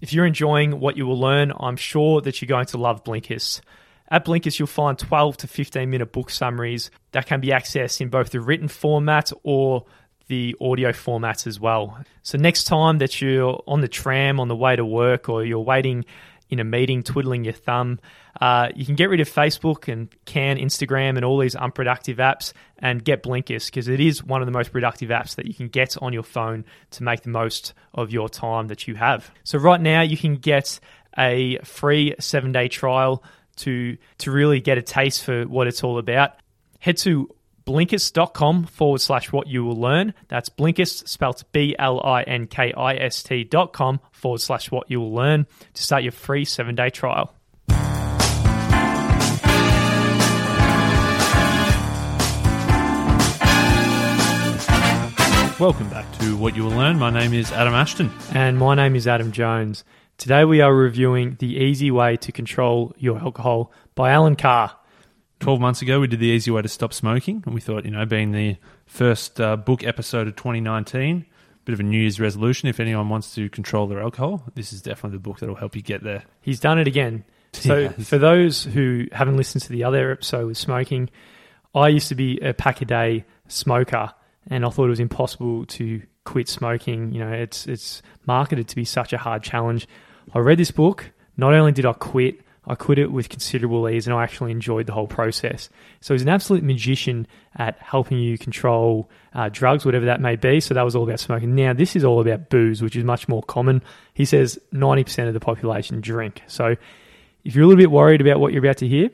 If you're enjoying what you will learn, I'm sure that you're going to love Blinkist. At Blinkist, you'll find 12 to 15 minute book summaries that can be accessed in both the written format or the audio formats as well. So, next time that you're on the tram on the way to work or you're waiting in a meeting, twiddling your thumb, uh, you can get rid of Facebook and can Instagram and all these unproductive apps and get Blinkist because it is one of the most productive apps that you can get on your phone to make the most of your time that you have. So, right now, you can get a free seven day trial to to really get a taste for what it's all about, head to blinkist.com forward slash what you will learn. That's Blinkist, spelled B L I N K I S T dot com forward slash what you will learn to start your free seven day trial. Welcome back to What You Will Learn. My name is Adam Ashton. And my name is Adam Jones. Today we are reviewing The Easy Way to Control Your Alcohol by Allen Carr. 12 months ago, we did The Easy Way to Stop Smoking. And we thought, you know, being the first uh, book episode of 2019, bit of a New Year's resolution. If anyone wants to control their alcohol, this is definitely the book that will help you get there. He's done it again. So, Yeah. for those who haven't listened to the other episode with smoking, I used to be a pack a day smoker, and I thought it was impossible to quit smoking. You know, it's it's marketed to be such a hard challenge. I read this book. Not only did I quit, I quit it with considerable ease, and I actually enjoyed the whole process. So he's an absolute magician at helping you control uh, drugs, whatever that may be. So that was all about smoking. Now this is all about booze, which is much more common. He says ninety percent of the population drink. So if you're a little bit worried about what you're about to hear,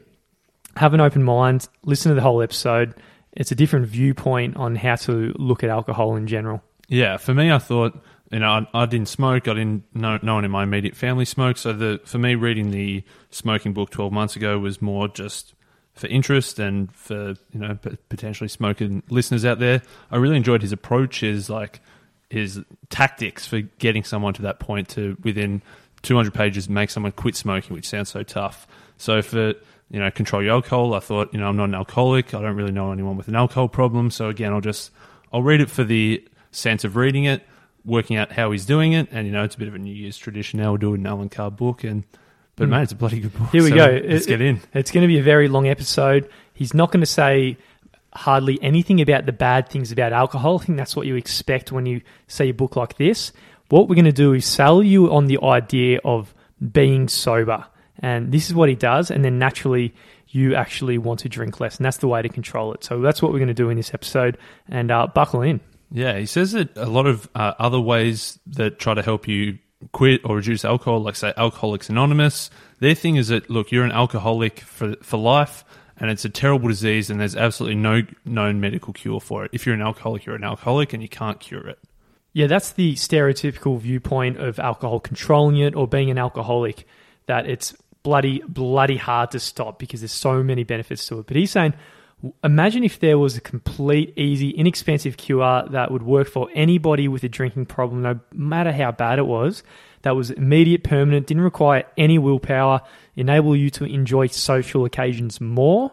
have an open mind, listen to the whole episode. It's a different viewpoint on how to look at alcohol in general. Yeah, for me, I thought, know, I, I didn't smoke. I didn't, no, no one in my immediate family smoked. So the, for me, reading the smoking book 12 months ago was more just for interest and for, you know, potentially smoking listeners out there. I really enjoyed his approach, his like, his tactics for getting someone to that point to within 200 pages make someone quit smoking, which sounds so tough. So for you know control your alcohol, I thought you know I'm not an alcoholic. I don't really know anyone with an alcohol problem. So again, I'll just I'll read it for the sense of reading it, working out how he's doing it, and you know it's a bit of a New Year's tradition now. We'll do an Allen Carr book, and but Mm. mate, it's a bloody good book. Here we so go. Let's It- get in. It's going to be a very long episode. He's not going to say hardly anything about the bad things about alcohol. I think that's what you expect when you see a book like this. What we're going to do is sell you on the idea of being sober. And this is what he does. And then naturally, you actually want to drink less. And that's the way to control it. So that's what we're going to do in this episode. And uh, buckle in. Yeah, he says that a lot of uh, other ways that try to help you quit or reduce alcohol, like say Alcoholics Anonymous, their thing is that look, you're an alcoholic for for life, and it's a terrible disease, and there's absolutely no known medical cure for it. If you're an alcoholic, you're an alcoholic, and you can't cure it. Yeah, that's the stereotypical viewpoint of alcohol controlling it or being an alcoholic, that it's bloody, bloody hard to stop because there's so many benefits to it. But he's saying, imagine if there was a complete, easy, inexpensive cure that would work for anybody with a drinking problem, no matter how bad it was, that was immediate, permanent, didn't require any willpower, enable you to enjoy social occasions more,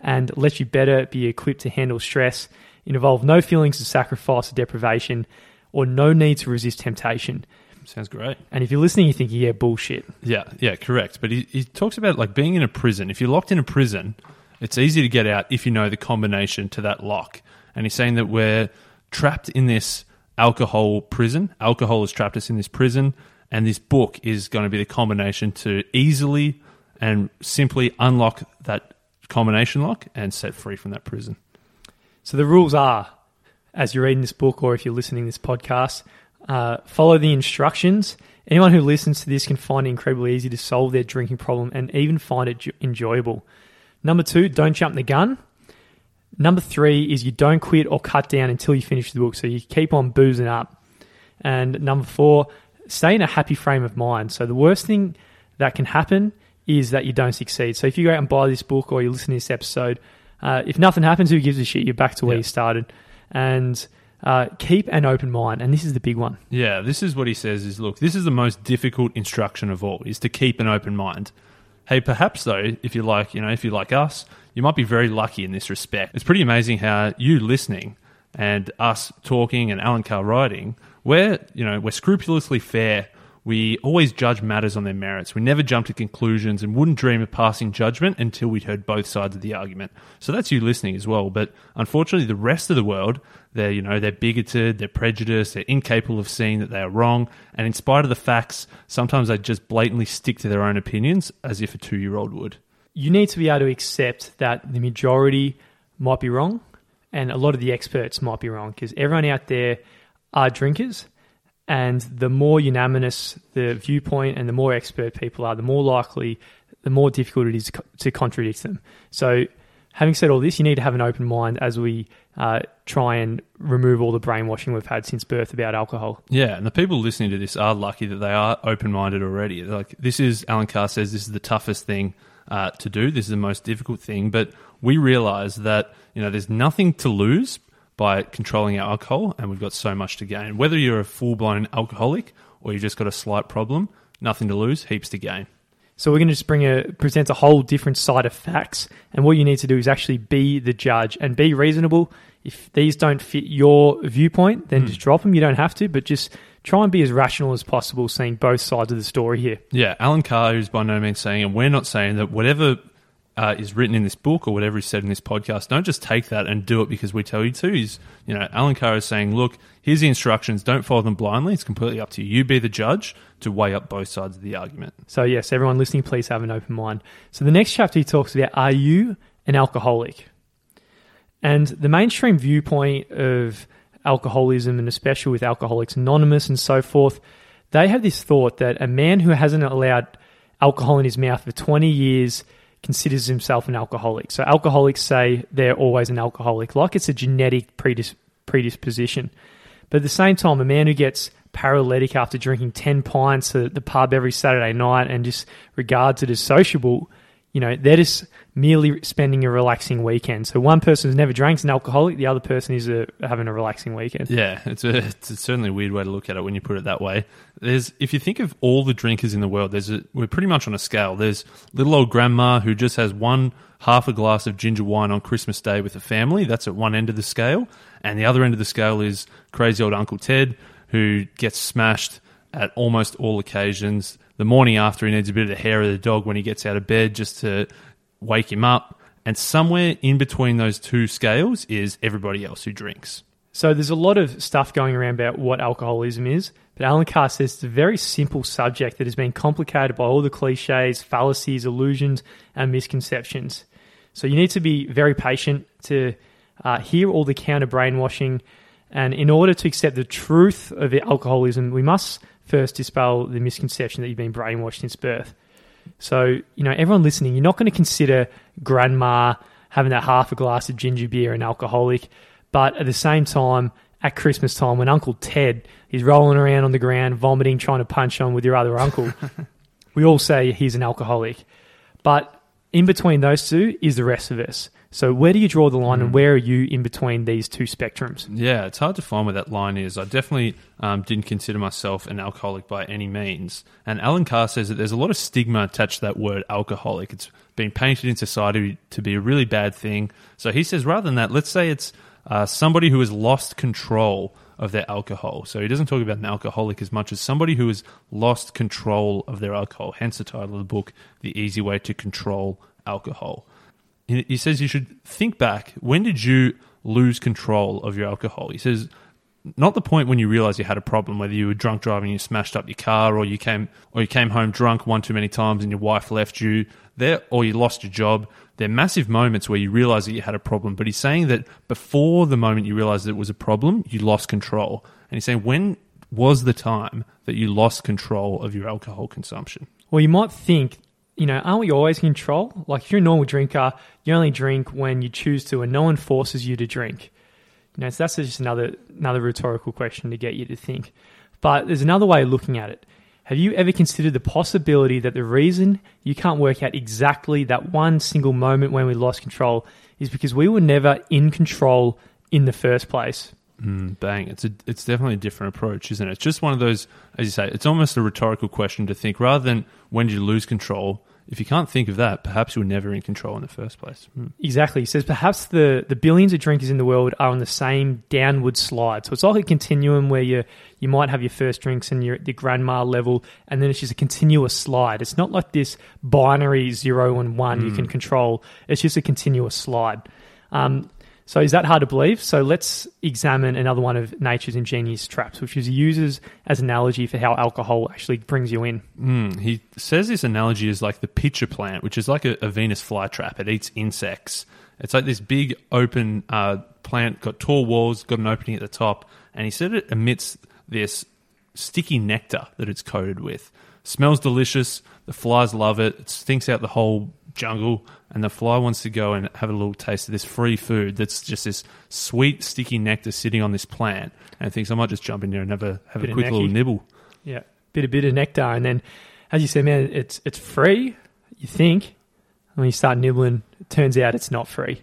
and let you better be equipped to handle stress, involve no feelings of sacrifice or deprivation, or no need to resist temptation. Sounds great. And if you're listening, you're thinking, yeah, bullshit. Yeah, yeah, correct. But he, he talks about like being in a prison. If you're locked in a prison, it's easy to get out if you know the combination to that lock. And he's saying that we're trapped in this alcohol prison. Alcohol has trapped us in this prison, and this book is going to be the combination to easily and simply unlock that combination lock and set free from that prison. So the rules are, as you're reading this book or if you're listening to this podcast, uh, follow the instructions. Anyone who listens to this can find it incredibly easy to solve their drinking problem and even find it jo- enjoyable. Number two, don't jump the gun. Number three is you don't quit or cut down until you finish the book. So you keep on boozing up. And number four, stay in a happy frame of mind. So the worst thing that can happen is that you don't succeed. So if you go out and buy this book or you listen to this episode, uh, if nothing happens, who gives a shit? You're back to where Yeah. you started. And uh, keep an open mind. And this is the big one. Yeah, this is what he says is look, this is the most difficult instruction of all is to keep an open mind. Hey, perhaps though, if you like, you know, if you like us, you might be very lucky in this respect. It's pretty amazing how you listening and us talking and Allen Carr writing, we're, you know, we're scrupulously fair we always judge matters on their merits. We never jump to conclusions and wouldn't dream of passing judgment until we'd heard both sides of the argument. So that's you listening as well. But unfortunately, the rest of the world, they're, you know, they're bigoted, they're prejudiced, they're incapable of seeing that they are wrong. And in spite of the facts, sometimes they just blatantly stick to their own opinions as if a two year old would. You need to be able to accept that the majority might be wrong and a lot of the experts might be wrong because everyone out there are drinkers and the more unanimous the viewpoint and the more expert people are, the more likely, the more difficult it is to contradict them. So, having said all this, you need to have an open mind as we uh, try and remove all the brainwashing we've had since birth about alcohol. Yeah, and the people listening to this are lucky that they are open minded already. Like, this is, Allen Carr says, this is the toughest thing uh, to do. This is the most difficult thing. But we realize that, you know, there's nothing to lose by controlling our alcohol, and we've got so much to gain. Whether you're a full blown alcoholic or you've just got a slight problem, nothing to lose, heaps to gain. So we're going to just bring a present a whole different side of facts, and what you need to do is actually be the judge and be reasonable. If these don't fit your viewpoint, then mm. just drop them. You don't have to, but just try and be as rational as possible, seeing both sides of the story here. Yeah, Allen Carr is by no means saying, and we're not saying that whatever uh, is written in this book or whatever is said in this podcast, don't just take that and do it because we tell you to. He's, you know, Allen Carr is saying, look, here's the instructions. Don't follow them blindly. It's completely up to you. You be the judge to weigh up both sides of the argument. So, yes, everyone listening, please have an open mind. So, the next chapter he talks about are you an alcoholic? And the mainstream viewpoint of alcoholism, and especially with Alcoholics Anonymous and so forth, they have this thought that a man who hasn't allowed alcohol in his mouth for 20 years considers himself an alcoholic. So alcoholics say they're always an alcoholic, like it's a genetic predis- predisposition. But at the same time, a man who gets paralytic after drinking 10 pints at the pub every Saturday night and just regards it as sociable, you know, they're just merely spending a relaxing weekend. So one person who's never drank is an alcoholic, the other person is a, having a relaxing weekend. Yeah, it's, a, it's certainly a weird way to look at it when you put it that way. There's, if you think of all the drinkers in the world, there's a, we're pretty much on a scale. There's little old grandma who just has one half a glass of ginger wine on Christmas Day with the family. That's at one end of the scale, and the other end of the scale is crazy old Uncle Ted who gets smashed at almost all occasions. The morning after, he needs a bit of the hair of the dog when he gets out of bed just to wake him up. And somewhere in between those two scales is everybody else who drinks. So there's a lot of stuff going around about what alcoholism is, but Allen Carr says it's a very simple subject that has been complicated by all the cliches, fallacies, illusions, and misconceptions. So you need to be very patient to uh, hear all the counter brainwashing, and in order to accept the truth of alcoholism, we must first dispel the misconception that you've been brainwashed since birth. So, you know, everyone listening, you're not going to consider grandma having that half a glass of ginger beer an alcoholic. But at the same time, at Christmas time, when Uncle Ted is rolling around on the ground, vomiting, trying to punch on with your other uncle, we all say he's an alcoholic. But in between those two is the rest of us. So where do you draw the line, mm. and where are you in between these two spectrums? Yeah, it's hard to find where that line is. I definitely um, didn't consider myself an alcoholic by any means. And Allen Carr says that there's a lot of stigma attached to that word alcoholic. It's been painted in society to be a really bad thing. So he says rather than that, let's say it's uh, somebody who has lost control of their alcohol. So he doesn't talk about an alcoholic as much as somebody who has lost control of their alcohol. Hence the title of the book, The Easy Way to Control Alcohol he says you should think back. When did you lose control of your alcohol? He says not the point when you realize you had a problem, whether you were drunk driving, and you smashed up your car, or you came or you came home drunk one too many times and your wife left you there, or you lost your job. They're massive moments where you realize that you had a problem. But he's saying that before the moment you realized it was a problem, you lost control. And he's saying when was the time that you lost control of your alcohol consumption? Well, you might think you know, aren't we always in control? Like if you're a normal drinker, you only drink when you choose to, and no one forces you to drink. You know, so that's just another another rhetorical question to get you to think. But there's another way of looking at it. Have you ever considered the possibility that the reason you can't work out exactly that one single moment when we lost control is because we were never in control in the first place? Mm, bang! It's a it's definitely a different approach, isn't it? It's just one of those, as you say, it's almost a rhetorical question to think rather than when did you lose control. if you can't think of that, perhaps you're never in control in the first place. Hmm. Exactly. He says perhaps the, the billions of drinkers in the world are on the same downward slide. So it's like a continuum where you you might have your first drinks and you're at the grandma level, and then it's just a continuous slide. It's not like this binary zero and one you can control. It's just a continuous slide. Um, so is that hard to believe? So let's examine another one of nature's ingenious traps, which is uses as analogy for how alcohol actually brings you in. Mm, he says this analogy is like the pitcher plant, which is like a, a Venus flytrap. It eats insects. It's like this big open uh, plant, got tall walls, got an opening at the top, and he said it emits this sticky nectar that it's coated with. Smells delicious. The flies love it. It stinks out the whole jungle, and the fly wants to go and have a little taste of this free food that's just this sweet, sticky nectar sitting on this plant, and thinks I might just jump in there and have a have Bit a quick little nibble. Yeah, bit a bit of nectar, and then as you said, man, it's it's free. You think when you start nibbling, it turns out it's not free,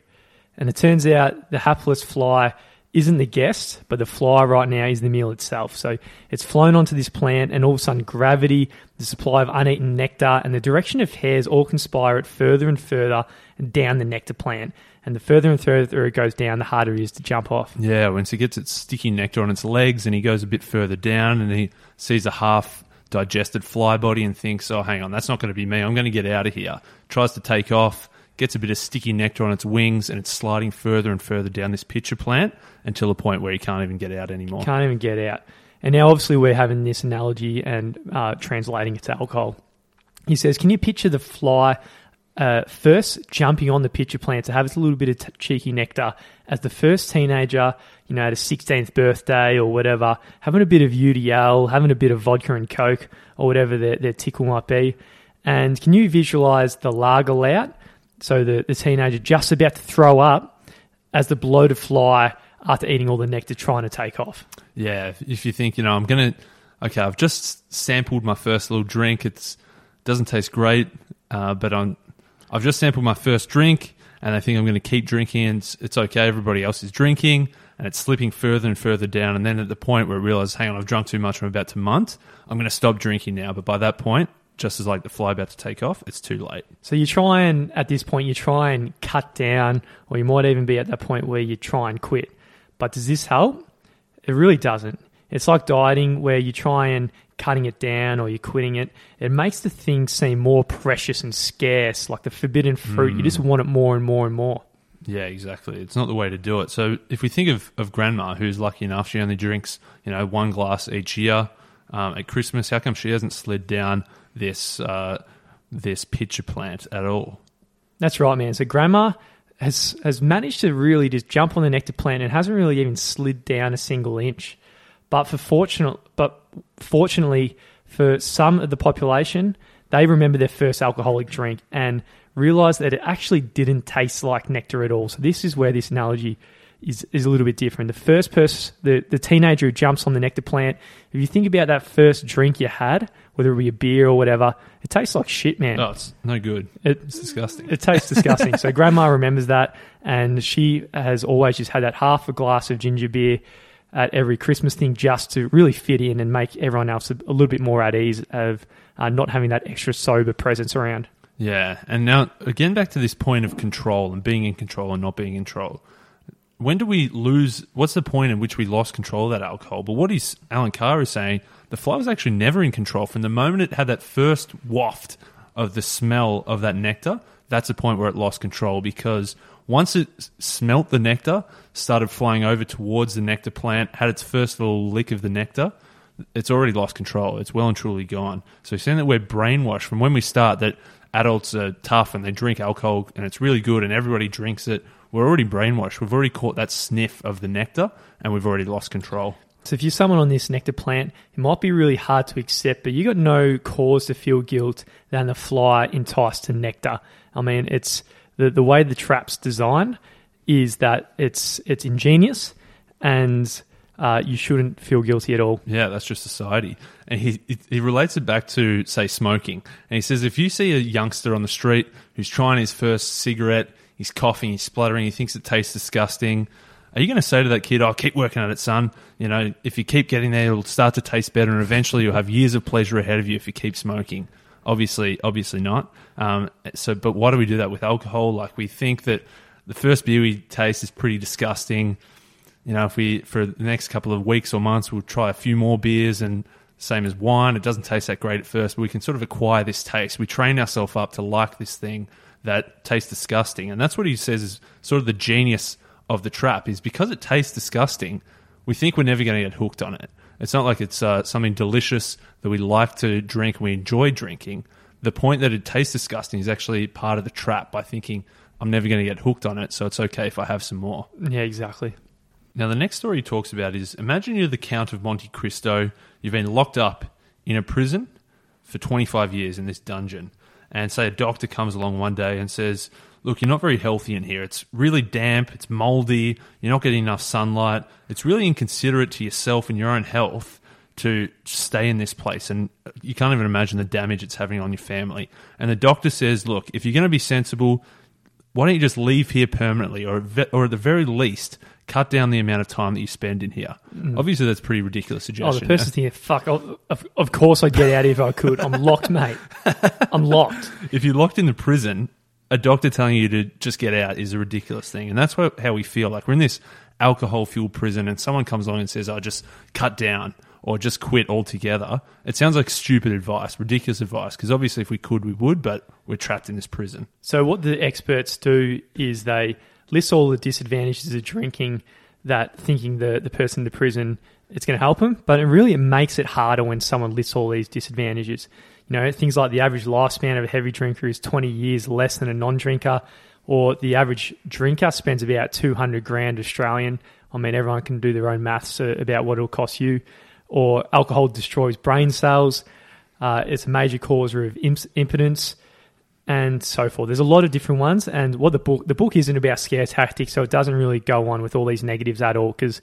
and it turns out the hapless fly isn't the guest, but the fly right now is the meal itself. So it's flown onto this plant, and all of a sudden, gravity, the supply of uneaten nectar, and the direction of hairs all conspire it further and further down the nectar plant. And the further and further it goes down, the harder it is to jump off. Yeah, once it gets its sticky nectar on its legs, and he goes a bit further down, and he sees a half digested fly body and thinks, "Oh, hang on, that's not going to be me. I'm going to get out of here." Tries to take off, gets a bit of sticky nectar on its wings, and it's sliding further and further down this pitcher plant until a point where he can't even get out anymore. Can't even get out. And now, obviously, we're having this analogy and uh, translating it to alcohol. He says, Can you picture the fly uh, first jumping on the pitcher plant to have its little bit of t- cheeky nectar as the first teenager, you know, at a 16th birthday or whatever, having a bit of UDL, having a bit of vodka and Coke or whatever their, their tickle might be? And can you visualize the lager lout? So the, the teenager just about to throw up as the bloated fly after eating all the nectar trying to take off. Yeah, if, you think, you know, I'm going to, okay, I've just sampled my first little drink. It's doesn't taste great, uh, but I'm, I've just sampled my first drink, and I think I'm going to keep drinking. And it's, it's okay. Everybody else is drinking, and it's slipping further and further down. And then at the point where I realize, hang on, I've drunk too much. I'm about to munt. I'm going to stop drinking now. But by that point, just as like the fly about to take off, it's too late. So you try and, at this point, you try and cut down, or you might even be at that point where you try and quit. But does this help? It really doesn't. It's like dieting where you try and cutting it down or you're quitting it. It makes the thing seem more precious and scarce, like the forbidden fruit. You just want it more and more and more. Yeah, exactly. It's not the way to do it. So if we think of, of grandma, who's lucky enough, she only drinks, you know, one glass each year um, at Christmas. How come she hasn't slid down this uh, this pitcher plant at all? That's right, man. So grandma has has managed to really just jump on the nectar plant and hasn't really even slid down a single inch. But for fortunate, but fortunately for some of the population, they remember their first alcoholic drink and realize that it actually didn't taste like nectar at all. So this is where this analogy is, is a little bit different. The first person, the, the teenager who jumps on the nectar plant, if you think about that first drink you had, whether it be a beer or whatever, it tastes like shit, man. Oh, it's no good. It, It's disgusting. it tastes disgusting. so grandma remembers that, and she has always just had that half a glass of ginger beer at every Christmas thing just to really fit in and make everyone else a, a little bit more at ease of uh, not having that extra sober presence around. Yeah, and now again back to this point of control and being in control and not being in control. When do we lose? What's the point in which we lost control of that alcohol? But what is Allen Carr is saying, the fly was actually never in control from the moment it had that first waft of the smell of that nectar. That's the point where it lost control because once it smelt the nectar, started flying over towards the nectar plant, had its first little lick of the nectar, it's already lost control. It's well and truly gone. So saying that we're brainwashed from when we start that adults are tough and they drink alcohol and it's really good and everybody drinks it. We're already brainwashed. We've already caught that sniff of the nectar and we've already lost control. So if you're someone on this nectar plant, it might be really hard to accept, but you got no cause to feel guilt than the fly enticed to nectar. I mean, it's the the way the trap's designed is that it's it's ingenious and uh, you shouldn't feel guilty at all. Yeah, that's just society. And he he relates it back to say smoking. And he says if you see a youngster on the street who's trying his first cigarette, he's coughing, he's spluttering, he thinks it tastes disgusting. Are you going to say to that kid, "Oh, keep working at it, son. You know, if you keep getting there, it'll start to taste better, and eventually you'll have years of pleasure ahead of you if you keep smoking." Obviously, obviously not. Um, so, but why do we do that with alcohol? Like we think that the first beer we taste is pretty disgusting. You know, if we for the next couple of weeks or months, we'll try a few more beers and same as wine, it doesn't taste that great at first, but we can sort of acquire this taste. We train ourselves up to like this thing that tastes disgusting, and that's what he says is sort of the genius of the trap is because it tastes disgusting. We think we're never going to get hooked on it. It's not like it's uh, something delicious that we like to drink and we enjoy drinking. The point that it tastes disgusting is actually part of the trap by thinking I'm never going to get hooked on it, so it's okay if I have some more. Yeah, exactly. Now, the next story he talks about is imagine you're the Count of Monte Cristo. You've been locked up in a prison for 25 years in this dungeon. And say a doctor comes along one day and says, Look, you're not very healthy in here. It's really damp, it's moldy, you're not getting enough sunlight. It's really inconsiderate to yourself and your own health to stay in this place. And you can't even imagine the damage it's having on your family. And the doctor says, Look, if you're going to be sensible, why don't you just leave here permanently, or or at the very least, cut down the amount of time that you spend in here? Mm. Obviously, that's a pretty ridiculous suggestion. Oh, the person's thinking, "Fuck, of, of course I'd get out if I could. I'm locked, mate. I'm locked." If you're locked in the prison, a doctor telling you to just get out is a ridiculous thing, and that's what, how we feel. Like we're in this alcohol-fueled prison, and someone comes along and says, "I oh, just cut down." or just quit altogether. It sounds like stupid advice, ridiculous advice, because obviously if we could, we would, but we're trapped in this prison. So, what the experts do is they list all the disadvantages of drinking that thinking the, the person in the prison it's going to help them, but it really it makes it harder when someone lists all these disadvantages. You know, things like the average lifespan of a heavy drinker is 20 years less than a non-drinker, or the average drinker spends about 200 grand Australian. I mean, everyone can do their own maths uh, about what it'll cost you or alcohol destroys brain cells. Uh, it's a major causer of imp- impotence and so forth. There's a lot of different ones, and what the book the book isn't about scare tactics, so it doesn't really go on with all these negatives at all. Because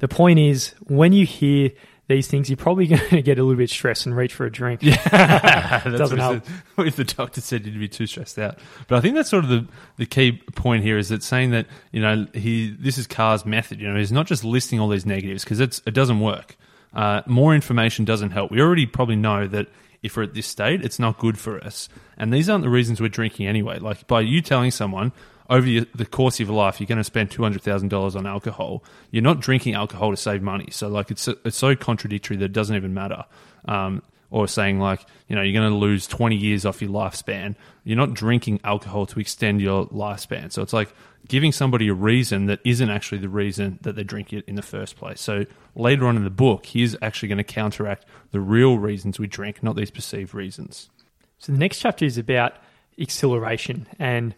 the point is, when you hear these things, you're probably going to get a little bit stressed and reach for a drink. Yeah, doesn't help. If the doctor said you'd be too stressed out, but I think that's sort of the, the key point here is that saying that you know he this is Carr's method. You know, he's not just listing all these negatives because it's it doesn't work. Uh, more information doesn't help. We already probably know that if we're at this state, it's not good for us. And these aren't the reasons we're drinking anyway. Like by you telling someone over the course of your life, you're going to spend two hundred thousand dollars on alcohol. You're not drinking alcohol to save money. So like it's it's so contradictory that it doesn't even matter. Um, or saying like you know you're going to lose 20 years off your lifespan you're not drinking alcohol to extend your lifespan so it's like giving somebody a reason that isn't actually the reason that they drink it in the first place so later on in the book he's actually going to counteract the real reasons we drink not these perceived reasons so the next chapter is about exhilaration and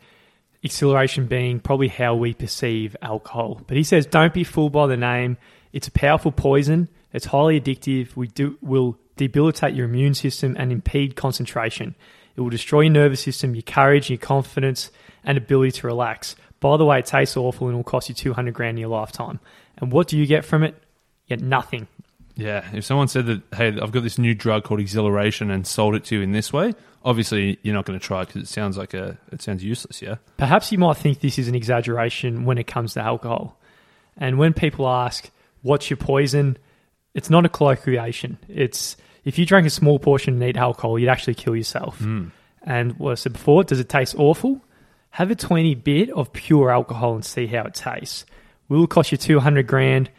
exhilaration being probably how we perceive alcohol but he says don't be fooled by the name it's a powerful poison it's highly addictive we do will debilitate your immune system, and impede concentration. It will destroy your nervous system, your courage, your confidence, and ability to relax. By the way, it tastes awful and will cost you 200 grand in your lifetime. And what do you get from it? You get nothing. Yeah, if someone said that, hey, I've got this new drug called exhilaration and sold it to you in this way, obviously you're not going to try it because it sounds like a, it sounds useless, yeah? Perhaps you might think this is an exaggeration when it comes to alcohol. And when people ask, what's your poison? It's not a colloquiation. It's if you drank a small portion and eat alcohol, you'd actually kill yourself. Mm. And what I said before, does it taste awful? Have a 20 bit of pure alcohol and see how it tastes. Will it cost you 200 grand?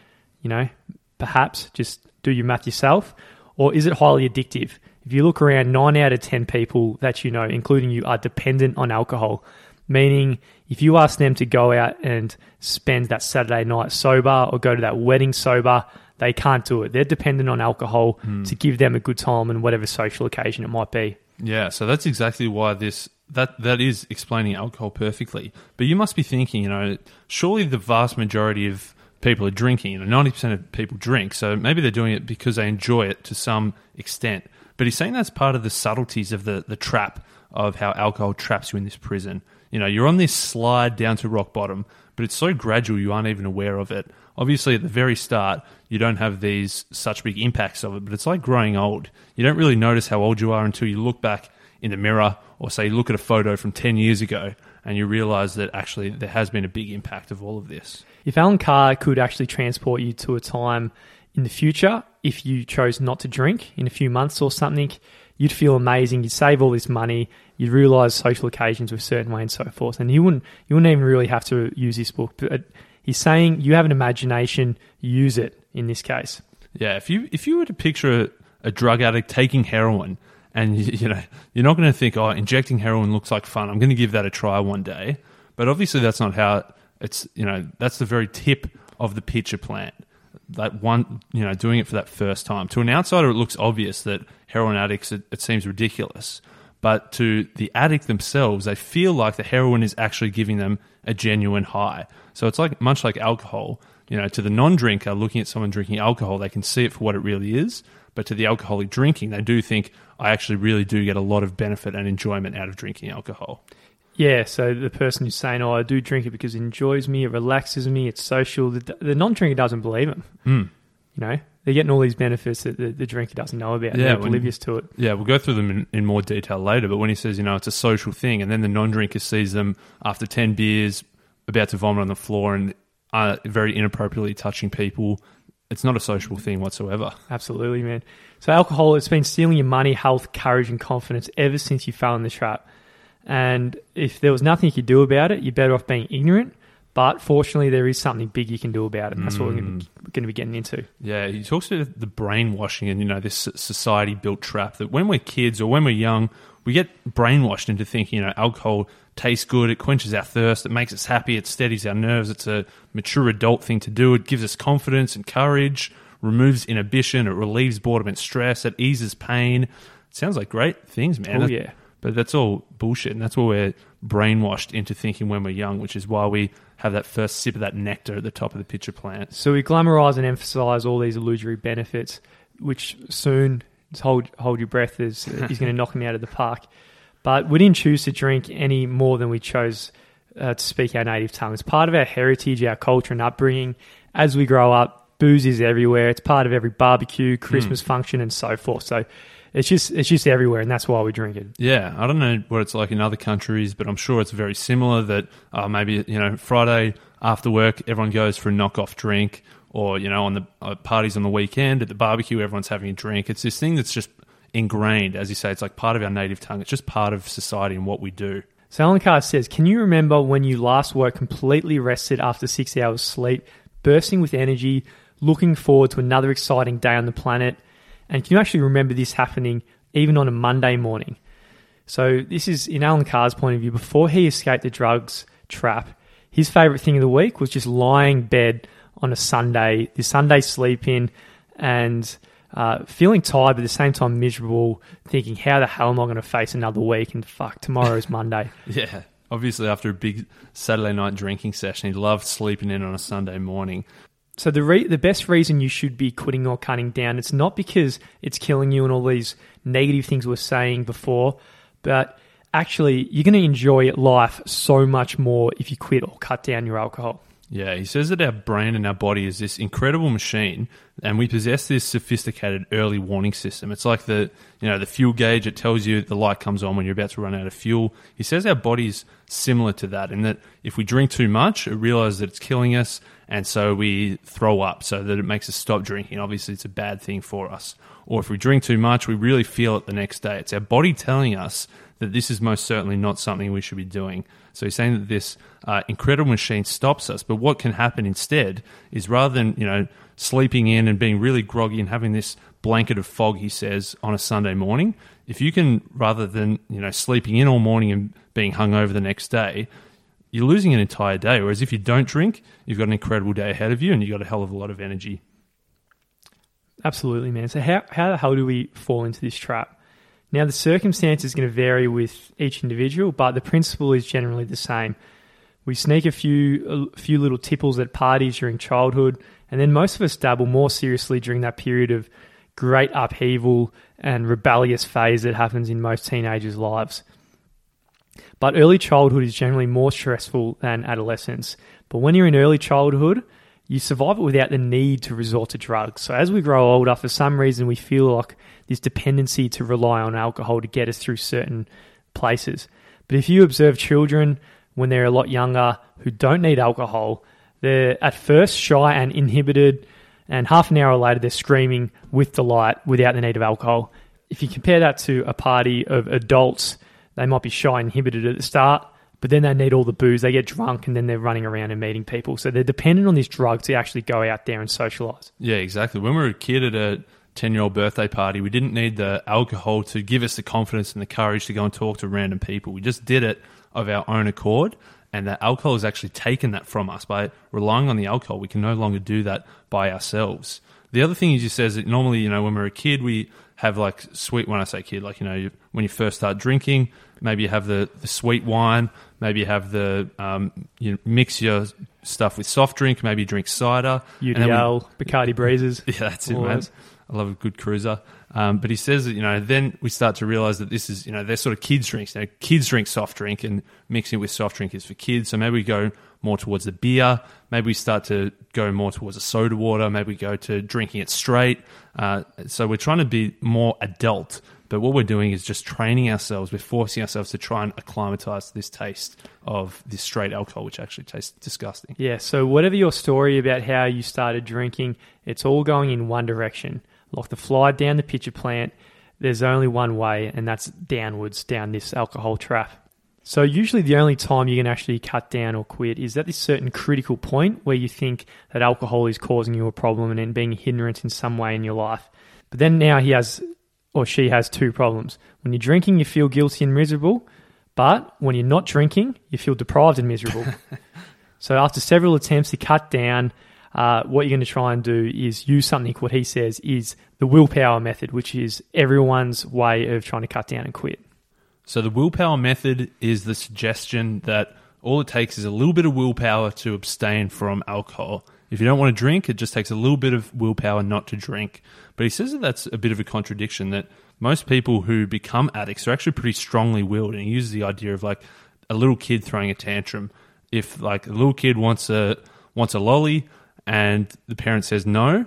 You know, perhaps just do your math yourself. Or is it highly addictive? If you look around, nine out of 10 people that you know, including you, are dependent on alcohol. Meaning, if you ask them to go out and spend that Saturday night sober or go to that wedding sober, they can't do it. They're dependent on alcohol mm. to give them a good time and whatever social occasion it might be. Yeah, so that's exactly why this that that is explaining alcohol perfectly. But you must be thinking, you know, surely the vast majority of people are drinking. You know, ninety percent of people drink, so maybe they're doing it because they enjoy it to some extent. But he's saying that's part of the subtleties of the the trap of how alcohol traps you in this prison. You know, you're on this slide down to rock bottom, but it's so gradual you aren't even aware of it. Obviously, at the very start, you don't have these such big impacts of it, but it's like growing old. You don't really notice how old you are until you look back in the mirror or say look at a photo from 10 years ago and you realize that actually there has been a big impact of all of this. If Allen Carr could actually transport you to a time in the future, if you chose not to drink in a few months or something, you'd feel amazing. You'd save all this money. You'd realize social occasions were a certain way and so forth. And you wouldn't you wouldn't even really have to use this book. But he's saying you have an imagination, use it in this case. Yeah, if you if you were to picture a, a drug addict taking heroin, and you, know you're not going to think, oh, injecting heroin looks like fun. I'm going to give that a try one day. But obviously, that's not how it's. You know, that's the very tip of the pitcher plant. That one, you know, doing it for that first time. To an outsider, it looks obvious that heroin addicts, it, it seems ridiculous. But to the addict themselves, they feel like the heroin is actually giving them a genuine high. So it's like much like alcohol. You know, to the non-drinker looking at someone drinking alcohol, they can see it for what it really is. But to the alcoholic drinking, they do think, I actually really do get a lot of benefit and enjoyment out of drinking alcohol. Yeah, so the person who's saying, "Oh, I do drink it because it enjoys me, it relaxes me, it's social," the, the non-drinker doesn't believe him. Mm. You know, they're getting all these benefits that the, the drinker doesn't know about. Yeah, they're oblivious to it. Yeah, we'll go through them in, in more detail later. But when he says, you know, it's a social thing, and then the non-drinker sees them after ten beers, about to vomit on the floor, and uh, very inappropriately touching people, it's not a social thing whatsoever. Absolutely, man. So alcohol, it's been stealing your money, health, courage, and confidence ever since you fell in the trap. And if there was nothing you could do about it, you're better off being ignorant. But fortunately, there is something big you can do about it. And that's what we're going mm. to be getting into. Yeah, he talks about the brainwashing and, you know, this society built trap that when we're kids or when we're young, we get brainwashed into thinking, you know, alcohol tastes good, it quenches our thirst, it makes us happy, it steadies our nerves, it's a mature adult thing to do, it gives us confidence and courage, removes inhibition, it relieves boredom and stress, it eases pain. It sounds like great things, man. Oh, yeah. But that's all bullshit, and that's what we're brainwashed into thinking when we're young, which is why we have that first sip of that nectar at the top of the pitcher plant. So we glamorize and emphasize all these illusory benefits, which soon hold hold your breath is he's going to knock him out of the park. But we didn't choose to drink any more than we chose uh, to speak our native tongue. It's part of our heritage, our culture, and upbringing. As we grow up, booze is everywhere. It's part of every barbecue, Christmas mm. function, and so forth. So it's just it's just everywhere, and that's why we drink it. Yeah, I don't know what it's like in other countries, but I'm sure it's very similar. That uh, maybe you know Friday after work, everyone goes for a knockoff drink, or you know on the uh, parties on the weekend at the barbecue, everyone's having a drink. It's this thing that's just ingrained, as you say. It's like part of our native tongue. It's just part of society and what we do. So Allen Carr says, "Can you remember when you last woke completely rested after six hours sleep, bursting with energy, looking forward to another exciting day on the planet?" And can you actually remember this happening even on a Monday morning? So, this is in Allen Carr's point of view. Before he escaped the drugs trap, his favorite thing of the week was just lying bed on a Sunday, the Sunday sleep in, and uh, feeling tired, but at the same time miserable, thinking, how the hell am I going to face another week? And fuck, tomorrow's Monday. yeah. Obviously, after a big Saturday night drinking session, he loved sleeping in on a Sunday morning. So the re- the best reason you should be quitting or cutting down, it's not because it's killing you and all these negative things we are saying before, but actually you're going to enjoy life so much more if you quit or cut down your alcohol. Yeah, he says that our brain and our body is this incredible machine, and we possess this sophisticated early warning system. It's like the you know the fuel gauge; it tells you the light comes on when you're about to run out of fuel. He says our body's similar to that, in that if we drink too much, it realizes that it's killing us, and so we throw up, so that it makes us stop drinking. Obviously, it's a bad thing for us. Or if we drink too much, we really feel it the next day. It's our body telling us that this is most certainly not something we should be doing. So he's saying that this uh, incredible machine stops us. But what can happen instead is rather than you know sleeping in and being really groggy and having this blanket of fog, he says on a Sunday morning, if you can rather than you know sleeping in all morning and being hungover the next day, you're losing an entire day. Whereas if you don't drink, you've got an incredible day ahead of you and you've got a hell of a lot of energy. Absolutely, man. So how how the hell do we fall into this trap? Now, the circumstance is going to vary with each individual, but the principle is generally the same. We sneak a few a few little tipples at parties during childhood, and then most of us dabble more seriously during that period of great upheaval and rebellious phase that happens in most teenagers' lives. But early childhood is generally more stressful than adolescence. But when you're in early childhood, you survive it without the need to resort to drugs. So as we grow older, for some reason, we feel like this dependency to rely on alcohol to get us through certain places. But if you observe children when they're a lot younger who don't need alcohol, they're at first shy and inhibited, and half an hour later they're screaming with delight without the need of alcohol. if you compare that to a party of adults, they might be shy and inhibited at the start, but then they need all the booze. They get drunk and then they're running around and meeting people. So they're dependent on this drug to actually go out there and socialize. Yeah, exactly. When we were a kid at a 10 year old birthday party, we didn't need the alcohol to give us the confidence and the courage to go and talk to random people. We just did it of our own accord. And the alcohol has actually taken that from us. By relying on the alcohol, we can no longer do that by ourselves. The other thing he just says that normally, you know, when we're a kid, we have like sweet, when I say kid, like, you know, you, when you first start drinking, maybe you have the, the sweet wine, maybe you have the, um, you mix your stuff with soft drink, maybe you drink cider. then we- UDL, Bacardi Breezers. yeah, that's it, man. I love a good cruiser. Um, but he says that, you know, then we start to realize that this is, you know, they're sort of kids' drinks. Know, kids drink soft drink and mixing it with soft drink is for kids. So maybe we go more towards the beer. Maybe we start to go more towards a soda water. Maybe we go to drinking it straight. Uh, so we're trying to be more adult. But what we're doing is just training ourselves. We're forcing ourselves to try and acclimatize this taste of this straight alcohol, which actually tastes disgusting. Yeah, so whatever your story about how you started drinking, it's all going in one direction. Like the fly down the pitcher plant, there's only one way, and that's downwards, down this alcohol trap. So, usually, the only time you can actually cut down or quit is at this certain critical point where you think that alcohol is causing you a problem and then being a hindrance in some way in your life. But then now he has, or she has, two problems. When you're drinking, you feel guilty and miserable, but when you're not drinking, you feel deprived and miserable. So after several attempts to cut down, uh, what you're going to try and do is use something. What he says is the willpower method, which is everyone's way of trying to cut down and quit. So the willpower method is the suggestion that all it takes is a little bit of willpower to abstain from alcohol. If you don't want to drink, it just takes a little bit of willpower not to drink. But he says that that's a bit of a contradiction that most people who become addicts are actually pretty strongly willed. And he uses the idea of like a little kid throwing a tantrum. If like a little kid wants a wants a lolly and the parent says no,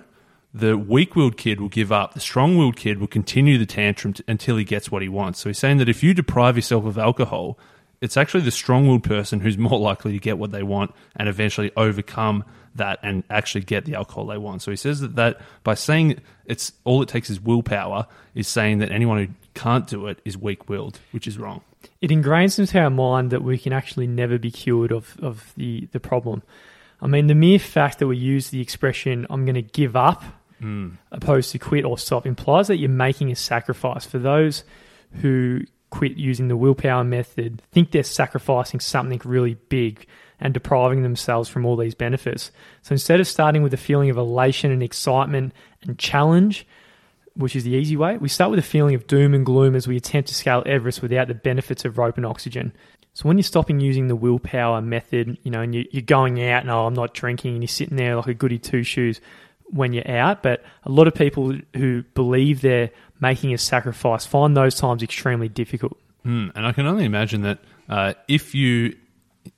the weak-willed kid will give up. The strong-willed kid will continue the tantrum t- until he gets what he wants. So he's saying that if you deprive yourself of alcohol, it's actually the strong-willed person who's more likely to get what they want and eventually overcome that and actually get the alcohol they want. So he says that, that by saying it's all it takes is willpower is saying that anyone who can't do it is weak-willed, which is wrong. It ingrains into our mind that we can actually never be cured of, of the, the problem. I mean, the mere fact that we use the expression, I'm going to give up, hmm. opposed to quit or stop, implies that you're making a sacrifice. For those who quit using the willpower method, think they're sacrificing something really big and depriving themselves from all these benefits. So instead of starting with a feeling of elation and excitement and challenge, which is the easy way, we start with a feeling of doom and gloom as we attempt to scale Everest without the benefits of rope and oxygen. So when you're stopping using the willpower method, you know, and you, you're going out and oh, I'm not drinking, and you're sitting there like a goody two shoes when you're out. But a lot of people who believe they're making a sacrifice find those times extremely difficult. Mm, and I can only imagine that uh, if you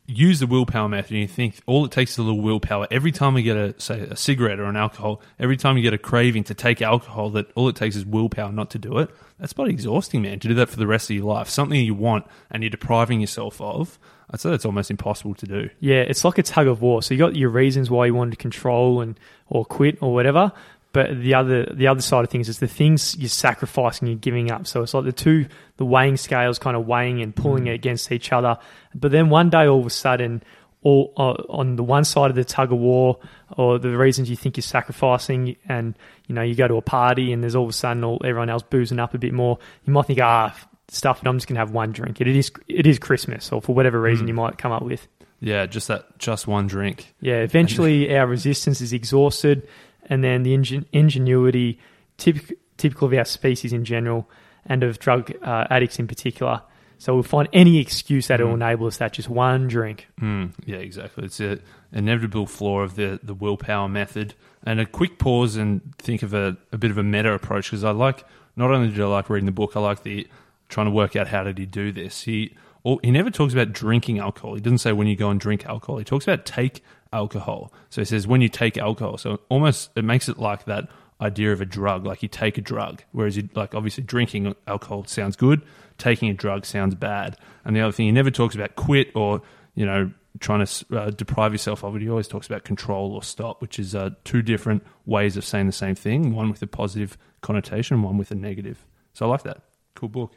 use the willpower method and you think all it takes is a little willpower, every time we get a say a cigarette or an alcohol, every time you get a craving to take alcohol, that all it takes is willpower not to do it. That's bloody exhausting, man. To do that for the rest of your life, something you want and you're depriving yourself of, I'd say that's almost impossible to do. Yeah, it's like a tug of war. So you got your reasons why you wanted to control and or quit or whatever, but the other the other side of things is the things you're sacrificing, you're giving up. So it's like the two the weighing scales kind of weighing and pulling it against each other. But then one day, all of a sudden, all uh, on the one side of the tug of war, or the reasons you think you're sacrificing, and you know you go to a party and there's all of a sudden all everyone else boozing up a bit more. You might think, ah, stuff it. I'm just gonna have one drink. It is it is Christmas, or for whatever reason you might come up with. Yeah, just that, just one drink. Yeah, eventually our resistance is exhausted, and then the ingen- ingenuity, typical, typical of our species in general, and of drug uh, addicts in particular. So we'll find any excuse that will enable us that just one drink. Mm, yeah, exactly. It's an inevitable flaw of the, the willpower method. And a quick pause and think of a, a bit of a meta approach because I like, not only did I like reading the book, I like the trying to work out how did he do this. He, or, he never talks about drinking alcohol. He doesn't say when you go and drink alcohol. He talks about take alcohol. So he says when you take alcohol. So almost it makes it like that idea of a drug, like you take a drug. Whereas you like obviously drinking alcohol sounds good, taking a drug sounds bad. And the other thing he never talks about quit or you know trying to uh, deprive yourself of it. He always talks about control or stop, which is uh, two different ways of saying the same thing. One with a positive connotation, one with a negative. So I like that. Cool book.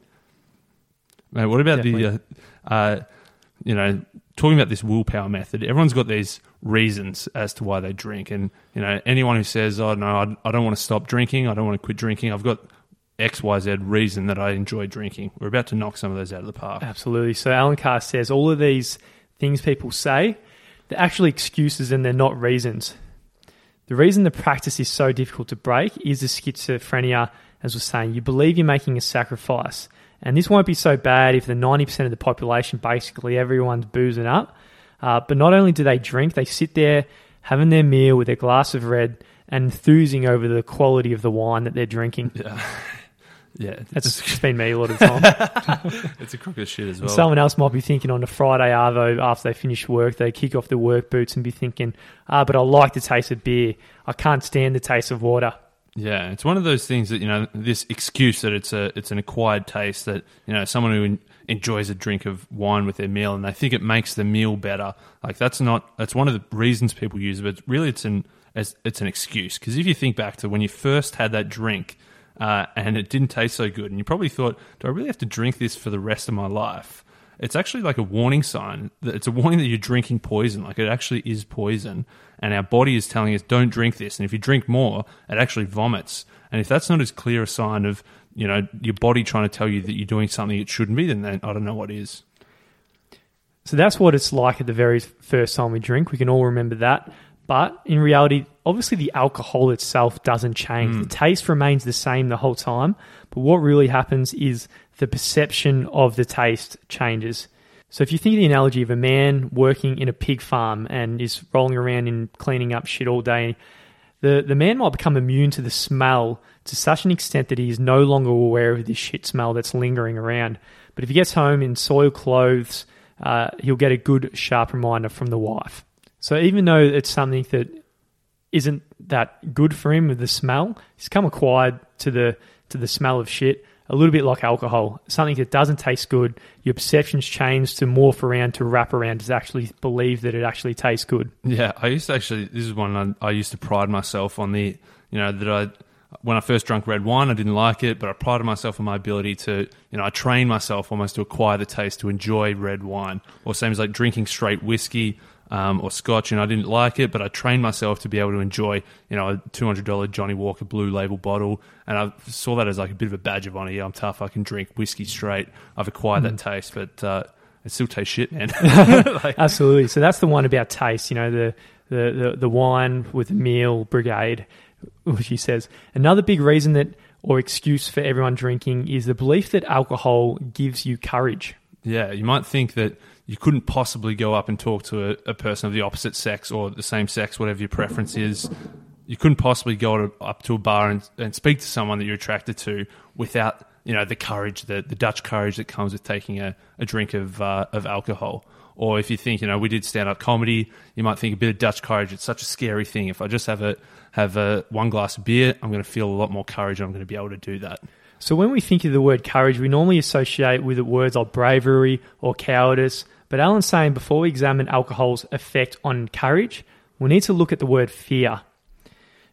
Mate, what about the, uh, uh, you know, talking about this willpower method? Everyone's got these reasons as to why they drink, and you know, anyone who says, "Oh no, I, I don't want to stop drinking. I don't want to quit drinking. I've got X, Y, Z reason that I enjoy drinking." We're about to knock some of those out of the park. Absolutely. So Allen Carr says all of these things people say, they're actually excuses and they're not reasons. The reason the practice is so difficult to break is the schizophrenia, as we're saying. You believe you're making a sacrifice. And this won't be so bad if the 90% of the population, basically everyone's boozing up. Uh, but not only do they drink, they sit there having their meal with a glass of red and enthusing over the quality of the wine that they're drinking. Yeah. Yeah, that's just been me a lot of time. it's a crook of shit as well. Someone else might be thinking on a Friday arvo after they finish work, they kick off the work boots and be thinking, "Ah, but I like the taste of beer. I can't stand the taste of water." Yeah, it's one of those things that you know this excuse that it's a it's an acquired taste that you know someone who enjoys a drink of wine with their meal and they think it makes the meal better. Like that's not that's one of the reasons people use it. But really, it's an it's an excuse because if you think back to when you first had that drink uh, and it didn't taste so good, and you probably thought, "Do I really have to drink this for the rest of my life?" It's actually like a warning sign. It's a warning that you're drinking poison. Like it actually is poison, and our body is telling us, "Don't drink this." And if you drink more, it actually vomits. And if that's not as clear a sign of you know your body trying to tell you that you're doing something it shouldn't be, then I don't know what is. So that's what it's like at the very first time we drink. We can all remember that. But in reality, obviously the alcohol itself doesn't change. Mm. The taste remains the same the whole time. But what really happens is the perception of the taste changes. So if you think of the analogy of a man working in a pig farm and is rolling around and cleaning up shit all day, the, the man might become immune to the smell to such an extent that he is no longer aware of this shit smell that's lingering around. But if he gets home in soiled clothes, uh, he'll get a good, sharp reminder from the wife. So even though it's something that isn't that good for him with the smell, he's come acquired to the to the smell of shit. A little bit like alcohol, something that doesn't taste good. Your perceptions change to morph around to wrap around to actually believe that it actually tastes good. Yeah, I used to actually. This is one I, I used to pride myself on the you know that I when I first drank red wine, I didn't like it, but I prided myself on my ability to, you know, I trained myself almost to acquire the taste to enjoy red wine. Or same as like drinking straight whiskey um, or scotch, and I didn't like it, but I trained myself to be able to enjoy, you know, a two hundred dollar Johnnie Walker Blue Label bottle, and I saw that as like a bit of a badge of honor. Yeah, I'm tough. I can drink whiskey straight. I've acquired mm. that taste, but uh, it still tastes shit, man. like, Absolutely. So that's the one about taste. You know, the the the, the wine with the meal brigade, which he says. Another big reason that or excuse for everyone drinking is the belief that alcohol gives you courage. Yeah, you might think that you couldn't possibly go up and talk to a, a, person of the opposite sex or the same sex, whatever your preference is. You couldn't possibly go to, up to a bar and, and, speak to someone that you're attracted to without, you know, the courage, the, the Dutch courage that comes with taking a, a drink of uh, of alcohol. Or if you think, you know, we did stand up comedy, you might think a bit of Dutch courage. It's such a scary thing. If I just have a have a one glass of beer, I'm going to feel a lot more courage. and I'm going to be able to do that. So when we think of the word courage, we normally associate with the words like bravery or cowardice but Allen's saying before we examine alcohol's effect on courage, we need to look at the word fear.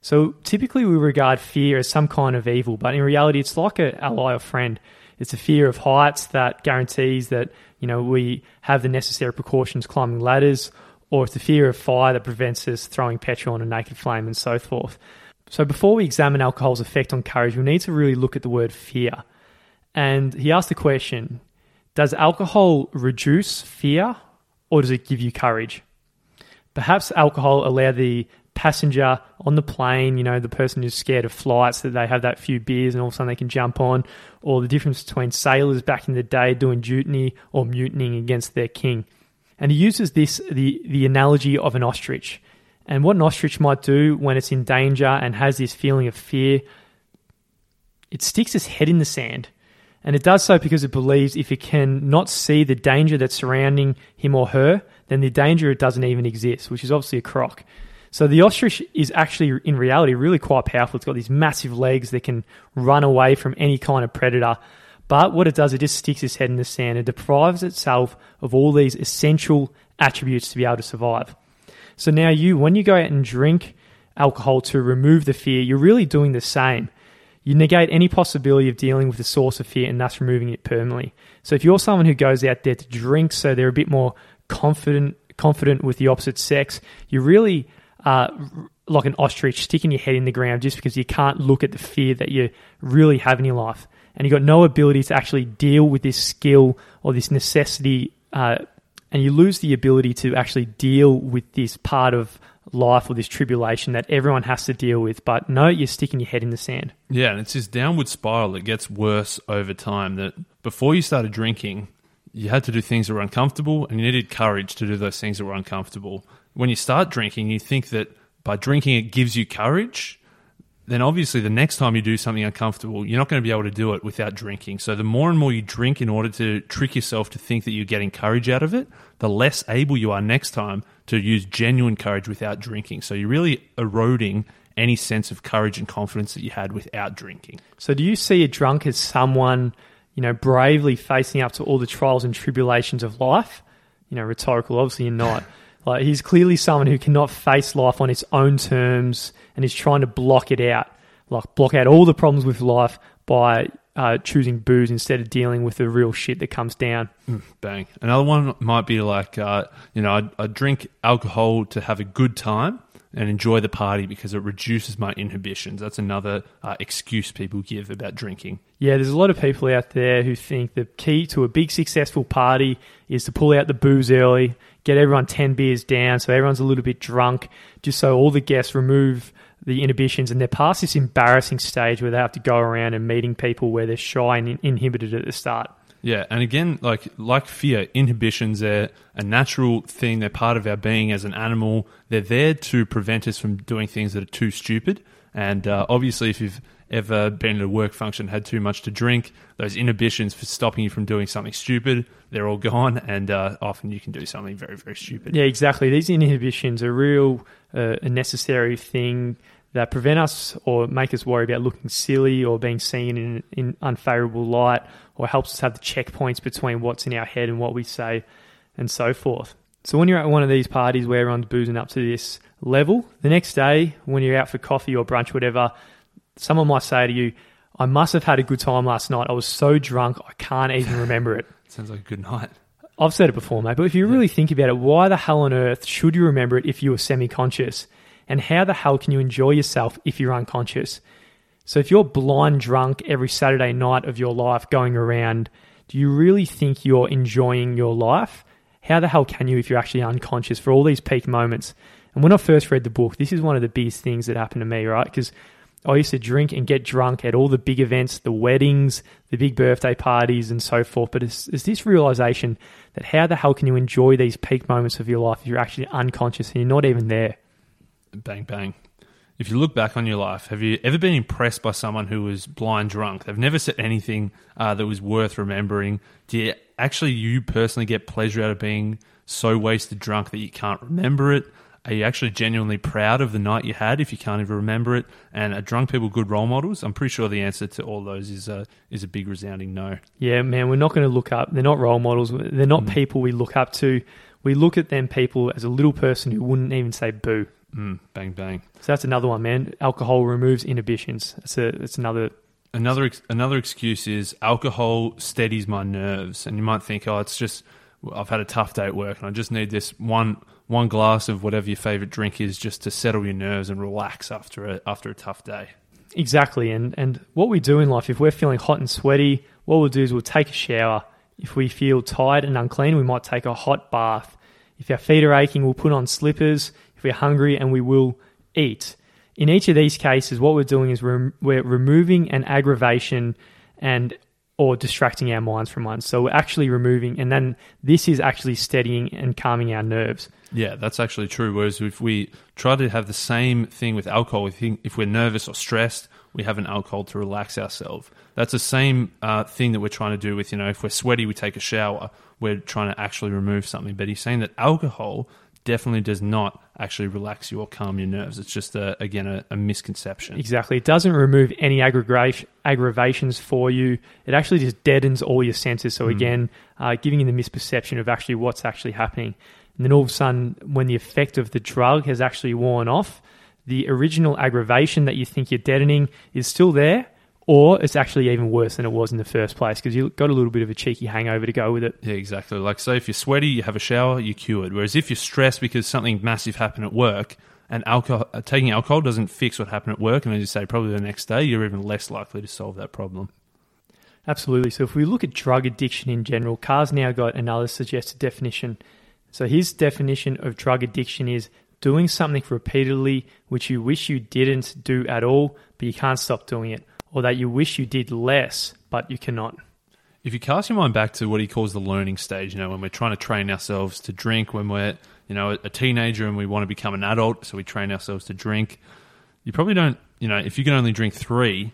So typically we regard fear as some kind of evil, but in reality it's like an ally or friend. It's a fear of heights that guarantees that, you know, we have the necessary precautions climbing ladders, or it's a fear of fire that prevents us throwing petrol on a naked flame and so forth. So before we examine alcohol's effect on courage, we need to really look at the word fear. And he asked the question, does alcohol reduce fear or does it give you courage? Perhaps alcohol allow the passenger on the plane, you know, the person who's scared of flights, that they have that few beers and all of a sudden they can jump on, or the difference between sailors back in the day doing mutiny or mutinying against their king. And he uses this, the, the analogy of an ostrich. And what an ostrich might do when it's in danger and has this feeling of fear, it sticks its head in the sand and it does so because it believes if it can not see the danger that's surrounding him or her, then the danger doesn't even exist, which is obviously a crock. So the ostrich is actually, in reality, really quite powerful. It's got these massive legs that can run away from any kind of predator. But what it does, it just sticks its head in the sand and deprives itself of all these essential attributes to be able to survive. So now you, when you go out and drink alcohol to remove the fear, you're really doing the same You negate any possibility of dealing with the source of fear and thus removing it permanently. So if you're someone who goes out there to drink so they're a bit more confident confident with the opposite sex, you really uh, like an ostrich sticking your head in the ground just because you can't look at the fear that you really have in your life. And you've got no ability to actually deal with this skill or this necessity, uh, and you lose the ability to actually deal with this part of life or this tribulation that everyone has to deal with. But no, you're sticking your head in the sand. Yeah, and it's this downward spiral that gets worse over time. That before you started drinking, you had to do things that were uncomfortable and you needed courage to do those things that were uncomfortable. When you start drinking, you think that by drinking it gives you courage, then obviously the next time you do something uncomfortable, you're not going to be able to do it without drinking. So the more and more you drink in order to trick yourself to think that you're getting courage out of it, the less able you are next time to use genuine courage without drinking. So you're really eroding any sense of courage and confidence that you had without drinking. So do you see a drunk as someone, you know, bravely facing up to all the trials and tribulations of life? You know, rhetorical, obviously you're not. Like he's clearly someone who cannot face life on its own terms and is trying to block it out, like block out all the problems with life by uh, choosing booze instead of dealing with the real shit that comes down. Mm, bang. Another one might be like, uh, you know, I, I drink alcohol to have a good time and enjoy the party because it reduces my inhibitions. That's another uh, excuse people give about drinking. Yeah, there's a lot of people out there who think the key to a big successful party is to pull out the booze early, get everyone 10 beers down so everyone's a little bit drunk, just so all the guests remove the inhibitions and they're past this embarrassing stage where they have to go around and meeting people where they're shy and inhibited at the start. Yeah, and again, like like fear, inhibitions are a natural thing. They're part of our being as an animal. They're there to prevent us from doing things that are too stupid. And uh, obviously, if you've ever been at a work function, had too much to drink, those inhibitions for stopping you from doing something stupid, they're all gone, and uh, often you can do something very, very stupid. Yeah, exactly. These inhibitions are real, uh, a necessary thing that prevent us or make us worry about looking silly or being seen in in unfavorable light, or helps us have the checkpoints between what's in our head and what we say, and so forth. So when you're at one of these parties where everyone's boozing up to this level, the next day when you're out for coffee or brunch, whatever, someone might say to you, I must have had a good time last night. I was so drunk, I can't even remember it. Sounds like a good night. I've said it before, mate, but if you really think about it, why the hell on earth should you remember it if you were semi conscious? And how the hell can you enjoy yourself if you're unconscious? So if you're blind drunk every Saturday night of your life going around, do you really think you're enjoying your life? How the hell can you if you're actually unconscious for all these peak moments? And when I first read the book, this is one of the biggest things that happened to me, right? Because I used to drink and get drunk at all the big events, the weddings, the big birthday parties, and so forth. But it's, it's this realization that how the hell can you enjoy these peak moments of your life if you're actually unconscious and you're not even there? Bang, bang. If you look back on your life, have you ever been impressed by someone who was blind drunk? They've never said anything uh, that was worth remembering. Do you actually, you personally, get pleasure out of being so wasted drunk that you can't remember it? Are you actually genuinely proud of the night you had if you can't even remember it? And are drunk people good role models? I'm pretty sure the answer to all those is a, is a big resounding no. Yeah, man, we're not going to look up. They're not role models. They're not mm. people we look up to. We look at them people as a little person who wouldn't even say boo. Mm, bang bang. So that's another one, man. Alcohol removes inhibitions. That's a that's another. Another another excuse is alcohol steadies my nerves, and you might think, oh, it's just I've had a tough day at work, and I just need this one one glass of whatever your favorite drink is just to settle your nerves and relax after a after a tough day. Exactly, and and what we do in life, if we're feeling hot and sweaty, what we'll do is we'll take a shower. If we feel tired and unclean, we might take a hot bath. If our feet are aching, we'll put on slippers. If we're hungry, and we will eat. In each of these cases, what we're doing is we're, we're removing an aggravation and or distracting our minds from one. So we're actually removing, and then this is actually steadying and calming our nerves. Yeah, that's actually true. Whereas if we try to have the same thing with alcohol, if, we're nervous or stressed, we have an alcohol to relax ourselves. That's the same uh, thing that we're trying to do with, you know, if we're sweaty, we take a shower. We're trying to actually remove something. But he's saying that alcohol definitely does not actually relax you or calm your nerves. It's just, a, again, a, a, misconception. Exactly. It doesn't remove any aggravations for you. It actually just deadens all your senses. So, mm. again, uh, giving you the misperception of actually what's actually happening. And then all of a sudden, when the effect of the drug has actually worn off, the original aggravation that you think you're deadening is still there, or it's actually even worse than it was in the first place because you got a little bit of a cheeky hangover to go with it. Yeah, exactly. Like, say if you're sweaty, you have a shower, you're cured. Whereas if you're stressed because something massive happened at work, and alcohol, uh, taking alcohol doesn't fix what happened at work, and as you say, probably the next day, you're even less likely to solve that problem. Absolutely. So if we look at drug addiction in general, Carr's now got another suggested definition. So his definition of drug addiction is doing something repeatedly which you wish you didn't do at all, but you can't stop doing it, or that you wish you did less, but you cannot. If you cast your mind back to what he calls the learning stage, you know, when we're trying to train ourselves to drink, when we're, you know, a teenager and we want to become an adult, so we train ourselves to drink, you probably don't, you know, if you can only drink three,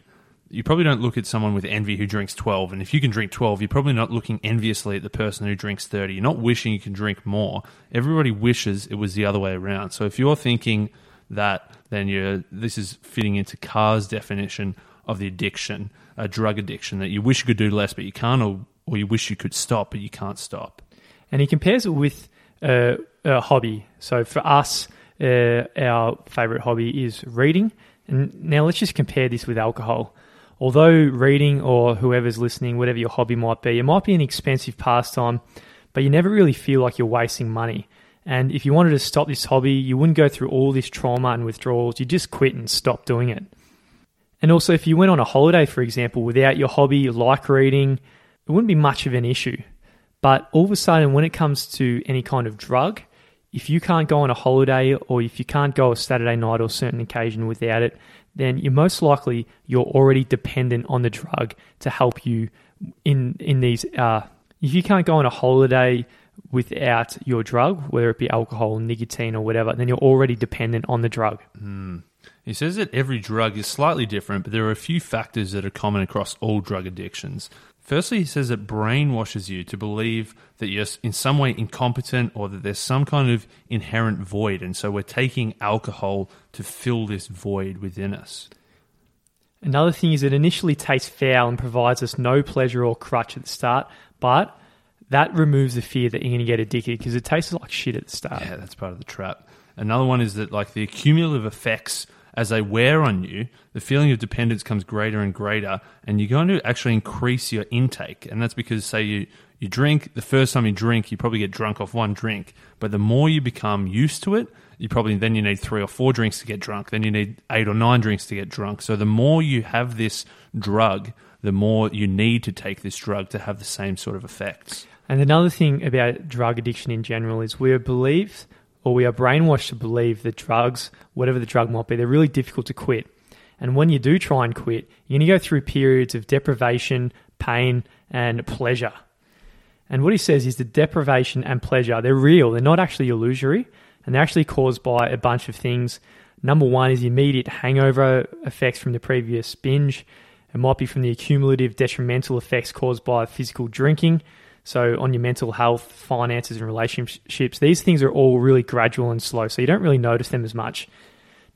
you probably don't look at someone with envy who drinks 12. And if you can drink 12, you're probably not looking enviously at the person who drinks 30. You're not wishing you can drink more. Everybody wishes it was the other way around. So if you're thinking that, then you're, this is fitting into Carr's definition of the addiction, a drug addiction, that you wish you could do less, but you can't, or, or you wish you could stop, but you can't stop. And he compares it with uh, a hobby. So for us, uh, our favorite hobby is reading. And now let's just compare this with alcohol although reading or whoever's listening, whatever your hobby might be, it might be an expensive pastime, but you never really feel like you're wasting money. And if you wanted to stop this hobby, you wouldn't go through all this trauma and withdrawals. You just quit and stop doing it. And also, if you went on a holiday, for example, without your hobby, like reading, it wouldn't be much of an issue. But all of a sudden, when it comes to any kind of drug, if you can't go on a holiday or if you can't go a Saturday night or certain occasion without it, then you're most likely you're already dependent on the drug to help you in in these. Uh, if you can't go on a holiday without your drug, whether it be alcohol, nicotine, or whatever, then you're already dependent on the drug. Mm. He says that every drug is slightly different, but there are a few factors that are common across all drug addictions. Firstly, he says it brainwashes you to believe that you're in some way incompetent or that there's some kind of inherent void. And so we're taking alcohol to fill this void within us. Another thing is it initially tastes foul and provides us no pleasure or crutch at the start, but that removes the fear that you're going to get addicted because it tastes like shit at the start. Yeah, that's part of the trap. Another one is that like the cumulative effects as they wear on you, the feeling of dependence comes greater and greater, and you're going to actually increase your intake. And that's because, say, you, you drink, the first time you drink, you probably get drunk off one drink. But the more you become used to it, you probably then you need three or four drinks to get drunk. Then you need eight or nine drinks to get drunk. So the more you have this drug, the more you need to take this drug to have the same sort of effects. And another thing about drug addiction in general is we are believed or we are brainwashed to believe that drugs, whatever the drug might be, they're really difficult to quit. And when you do try and quit, you're going to go through periods of deprivation, pain, and pleasure. And what he says is the deprivation and pleasure, they're real. They're not actually illusory, and they're actually caused by a bunch of things. Number one is the immediate hangover effects from the previous binge. It might be from the accumulative detrimental effects caused by physical drinking. So, on your mental health, finances, and relationships, these things are all really gradual and slow, so you don't really notice them as much.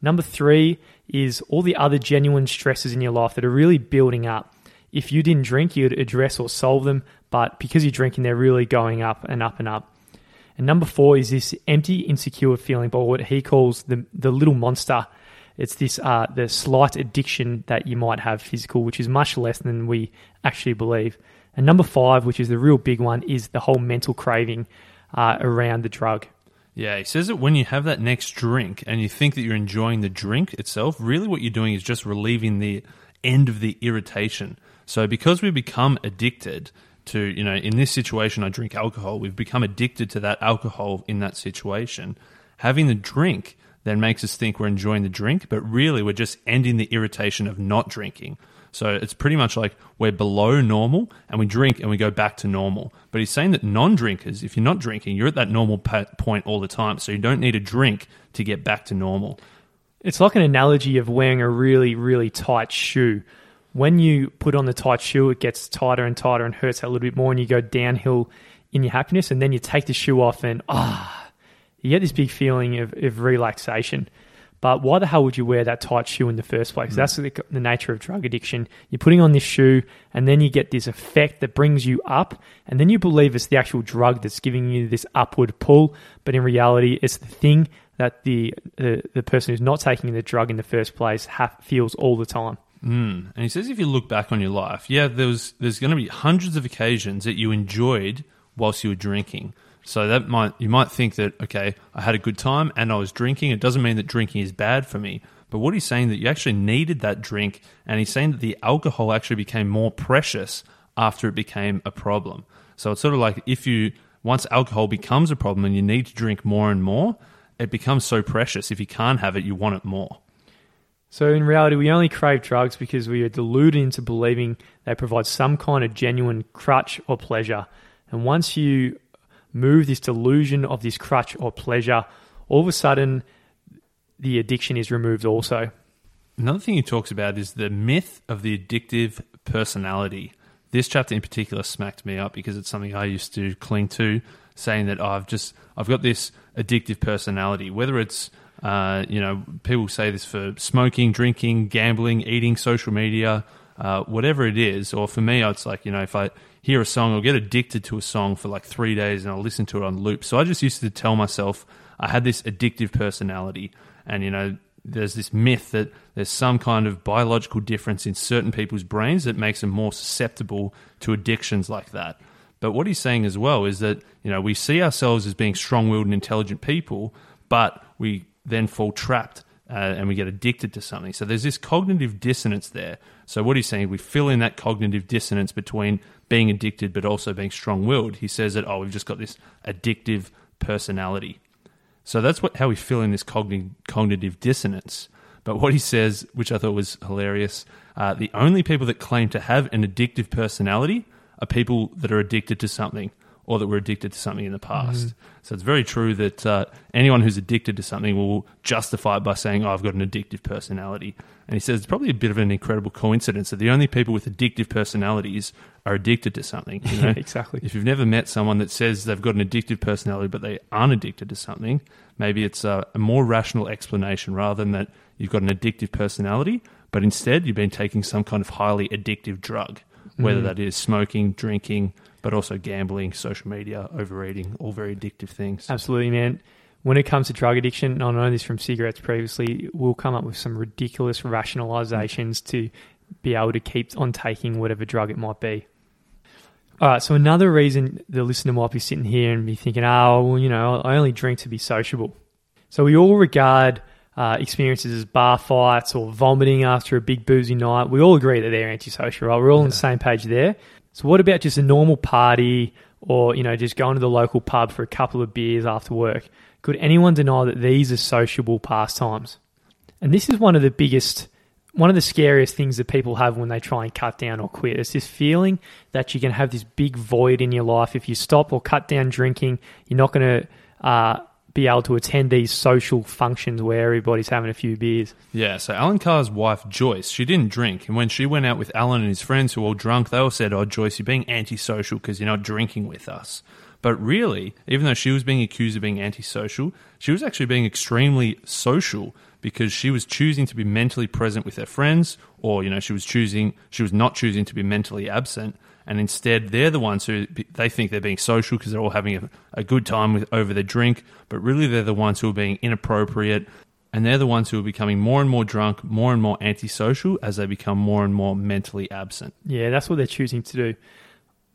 Number three is all the other genuine stresses in your life that are really building up. If you didn't drink, you'd address or solve them, but because you're drinking, they're really going up and up and up. And number four is this empty, insecure feeling by what he calls the, the little monster. It's this uh, the slight addiction that you might have physical, which is much less than we actually believe. And number five, which is the real big one, is the whole mental craving uh, around the drug. Yeah, he says that when you have that next drink and you think that you're enjoying the drink itself, really what you're doing is just relieving the end of the irritation. So because we become addicted to, you know, in this situation, I drink alcohol, we've become addicted to that alcohol in that situation. Having the drink then makes us think we're enjoying the drink, but really we're just ending the irritation of not drinking. So it's pretty much like we're below normal and we drink and we go back to normal. But he's saying that non drinkers, if you're not drinking, you're at that normal point all the time. So you don't need a drink to get back to normal. It's like an analogy of wearing a really, really tight shoe. When you put on the tight shoe, it gets tighter and tighter and hurts a little bit more, and you go downhill in your happiness. And then you take the shoe off, and ah, you get this big feeling of, of relaxation. But why the hell would you wear that tight shoe in the first place? Mm. That's the, the, nature of drug addiction. You're putting on this shoe, and then you get this effect that brings you up, and then you believe it's the actual drug that's giving you this upward pull. But in reality, it's the thing that the the, the person who's not taking the drug in the first place ha- feels all the time. Mm. And he says if you look back on your life, yeah, there was, there's going to be hundreds of occasions that you enjoyed whilst you were drinking. So that might you might think that okay, I had a good time and I was drinking. It doesn't mean that drinking is bad for me. But what he's saying that you actually needed that drink, and he's saying that the alcohol actually became more precious after it became a problem. So it's sort of like if you once alcohol becomes a problem and you need to drink more and more, it becomes so precious. If you can't have it, you want it more. So in reality, we only crave drugs because we are deluded into believing they provide some kind of genuine crutch or pleasure. And once you move this delusion of this crutch or pleasure, all of a sudden the addiction is removed also. Another thing he talks about is the myth of the addictive personality. This chapter in particular smacked me up because it's something I used to cling to, saying that oh, I've just I've got this addictive personality. Whether it's uh, you know people say this for smoking, drinking, gambling, eating, social media, uh, whatever it is. Or for me, it's like you know if I hear a song, I'll get addicted to a song for like three days and I'll listen to it on loop. So I just used to tell myself I had this addictive personality. And, you know, there's this myth that there's some kind of biological difference in certain people's brains that makes them more susceptible to addictions like that. But what he's saying as well is that, you know, we see ourselves as being strong willed and intelligent people, but we then fall trapped uh, and we get addicted to something. So there's this cognitive dissonance there. So what he's saying, we fill in that cognitive dissonance between being addicted but also being strong willed. He says that, oh, we've just got this addictive personality. So that's what how we fill in this cognitive, cognitive dissonance. But what he says, which I thought was hilarious, uh, the only people that claim to have an addictive personality are people that are addicted to something or that we're addicted to something in the past. Mm. So it's very true that uh, anyone who's addicted to something will justify it by saying, oh, I've got an addictive personality. And he says it's probably a bit of an incredible coincidence that the only people with addictive personalities are addicted to something. You know? exactly. If you've never met someone that says they've got an addictive personality but they aren't addicted to something, maybe it's a, a more rational explanation rather than that you've got an addictive personality, but instead you've been taking some kind of highly addictive drug, whether mm. that is smoking, drinking, but also gambling, social media, overeating, all very addictive things. Absolutely, man. When it comes to drug addiction, I know this from cigarettes previously, we'll come up with some ridiculous rationalizations to be able to keep on taking whatever drug it might be. All right, so another reason the listener might be sitting here and be thinking, oh, well, you know, I only drink to be sociable. So we all regard uh, experiences as bar fights or vomiting after a big boozy night. We all agree that they're antisocial, right? We're all yeah. on the same page there. So what about just a normal party or, you know, just going to the local pub for a couple of beers after work? Could anyone deny that these are sociable pastimes? And this is one of the biggest, one of the scariest things that people have when they try and cut down or quit. It's this feeling that you can have this big void in your life. If you stop or cut down drinking, you're not going to uh, be able to attend these social functions where everybody's having a few beers. Yeah, so Allen Carr's wife, Joyce, she didn't drink. And when she went out with Allen and his friends who were all drunk, they all said, Oh, Joyce, you're being antisocial because you're not drinking with us. But really, even though she was being accused of being antisocial, she was actually being extremely social because she was choosing to be mentally present with her friends, or, you know, she was choosing, she was not choosing to be mentally absent and instead they're the ones who they think they're being social because they're all having a, a good time with, over their drink, but really they're the ones who are being inappropriate, and they're the ones who are becoming more and more drunk, more and more antisocial as they become more and more mentally absent. Yeah, that's what they're choosing to do.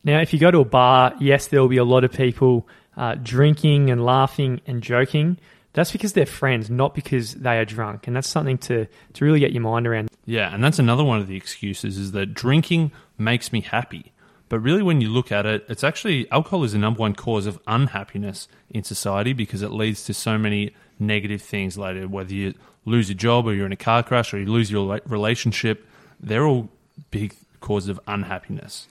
Now, if you go to a bar, yes, there will be a lot of people uh, drinking and laughing and joking. That's because they're friends, not because they are drunk. And that's something to, to really get your mind around. Yeah, and that's another one of the excuses is that drinking makes me happy. But really, when you look at it, it's actually alcohol is the number one cause of unhappiness in society because it leads to so many negative things later. Whether you lose your job or you're in a car crash or you lose your relationship, they're all big causes of unhappiness.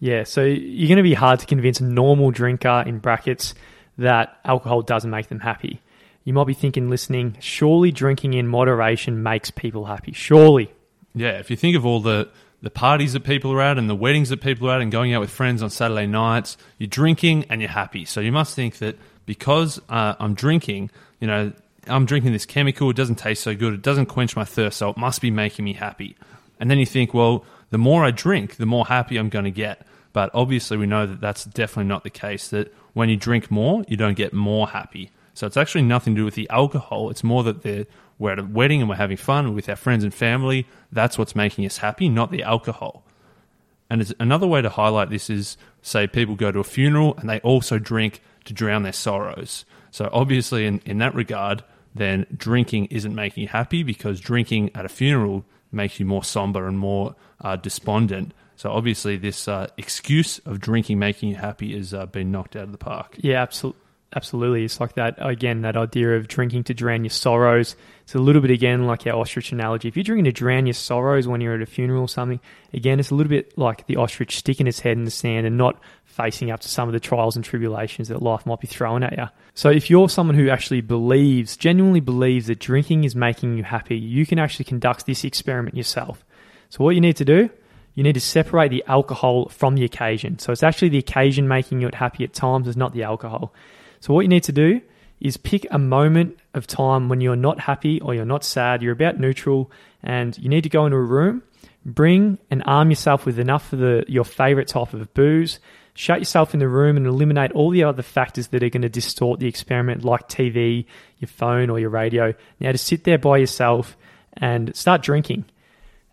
Yeah, so you're going to be hard to convince a normal drinker in brackets that alcohol doesn't make them happy. You might be thinking, listening, surely drinking in moderation makes people happy. Surely. Yeah, if you think of all the the parties that people are at and the weddings that people are at and going out with friends on Saturday nights. You're drinking and you're happy. So you must think that because uh, I'm drinking, you know, I'm drinking this chemical, it doesn't taste so good, it doesn't quench my thirst, so it must be making me happy. And then you think, well, the more I drink, the more happy I'm going to get. But obviously, we know that that's definitely not the case, that when you drink more, you don't get more happy. So it's actually nothing to do with the alcohol. It's more that they're, we're at a wedding and we're having fun with our friends and family. That's what's making us happy, not the alcohol. And another way to highlight this is say people go to a funeral and they also drink to drown their sorrows. So obviously, in, in that regard, then drinking isn't making you happy because drinking at a funeral makes you more somber and more uh, despondent. So obviously, this uh, excuse of drinking making you happy has uh, been knocked out of the park. Yeah, absolutely. Absolutely. It's like that, again, that idea of drinking to drown your sorrows. It's a little bit, again, like our ostrich analogy. If you're drinking to drown your sorrows when you're at a funeral or something, again, it's a little bit like the ostrich sticking its head in the sand and not facing up to some of the trials and tribulations that life might be throwing at you. So if you're someone who actually believes, genuinely believes that drinking is making you happy, you can actually conduct this experiment yourself. So what you need to do, you need to separate the alcohol from the occasion. So it's actually the occasion making you happy at times, it's not the alcohol. So, what you need to do is pick a moment of time when you're not happy or you're not sad, you're about neutral, and you need to go into a room, bring and arm yourself with enough of the, your favorite type of booze, shut yourself in the room and eliminate all the other factors that are going to distort the experiment, like TV, your phone, or your radio. Now, to sit there by yourself and start drinking.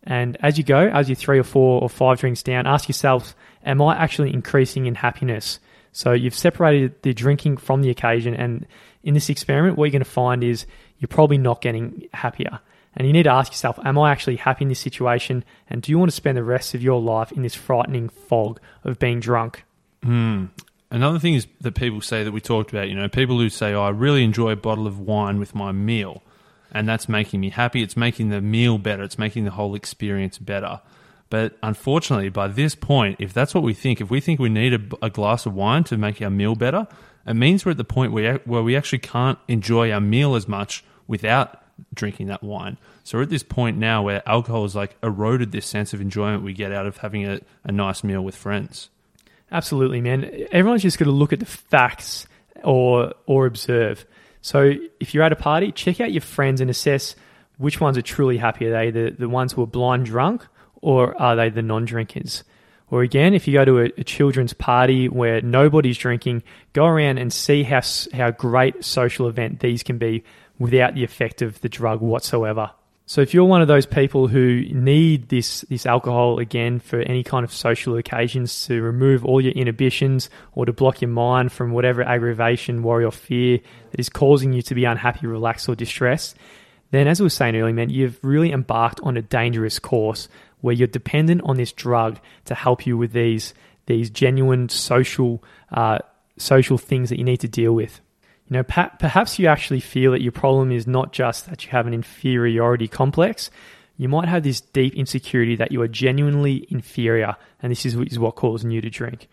And as you go, as you're three or four or five drinks down, ask yourself, Am I actually increasing in happiness? So you've separated the drinking from the occasion, and in this experiment, what you're going to find is you're probably not getting happier. And you need to ask yourself, am I actually happy in this situation? And do you want to spend the rest of your life in this frightening fog of being drunk? Mm. Another thing is that people say that we talked about, you know, people who say, oh, I really enjoy a bottle of wine with my meal, and that's making me happy. It's making the meal better, it's making the whole experience better. But unfortunately, by this point, if that's what we think, if we think we need a, a, glass of wine to make our meal better, it means we're at the point where, where we actually can't enjoy our meal as much without drinking that wine. So we're at this point now where alcohol has like eroded this sense of enjoyment we get out of having a, a nice meal with friends. Absolutely, man. Everyone's just got to look at the facts or or observe. So if you're at a party, check out your friends and assess which ones are truly happy. Are they the, the ones who are blind drunk or are they the non drinkers? Or again, if you go to a, a, children's party where nobody's drinking, go around and see how, how great social event these can be without the effect of the drug whatsoever. So if you're one of those people who need this, this alcohol again for any kind of social occasions to remove all your inhibitions or to block your mind from whatever aggravation, worry or fear that is causing you to be unhappy, relaxed or distressed, then as I was saying earlier, man, you've really embarked on a dangerous course where you're dependent on this drug to help you with these these genuine social uh, social things that you need to deal with. You know, perhaps you actually feel that your problem is not just that you have an inferiority complex. You might have this deep insecurity that you are genuinely inferior, and this is, is what causing you to drink.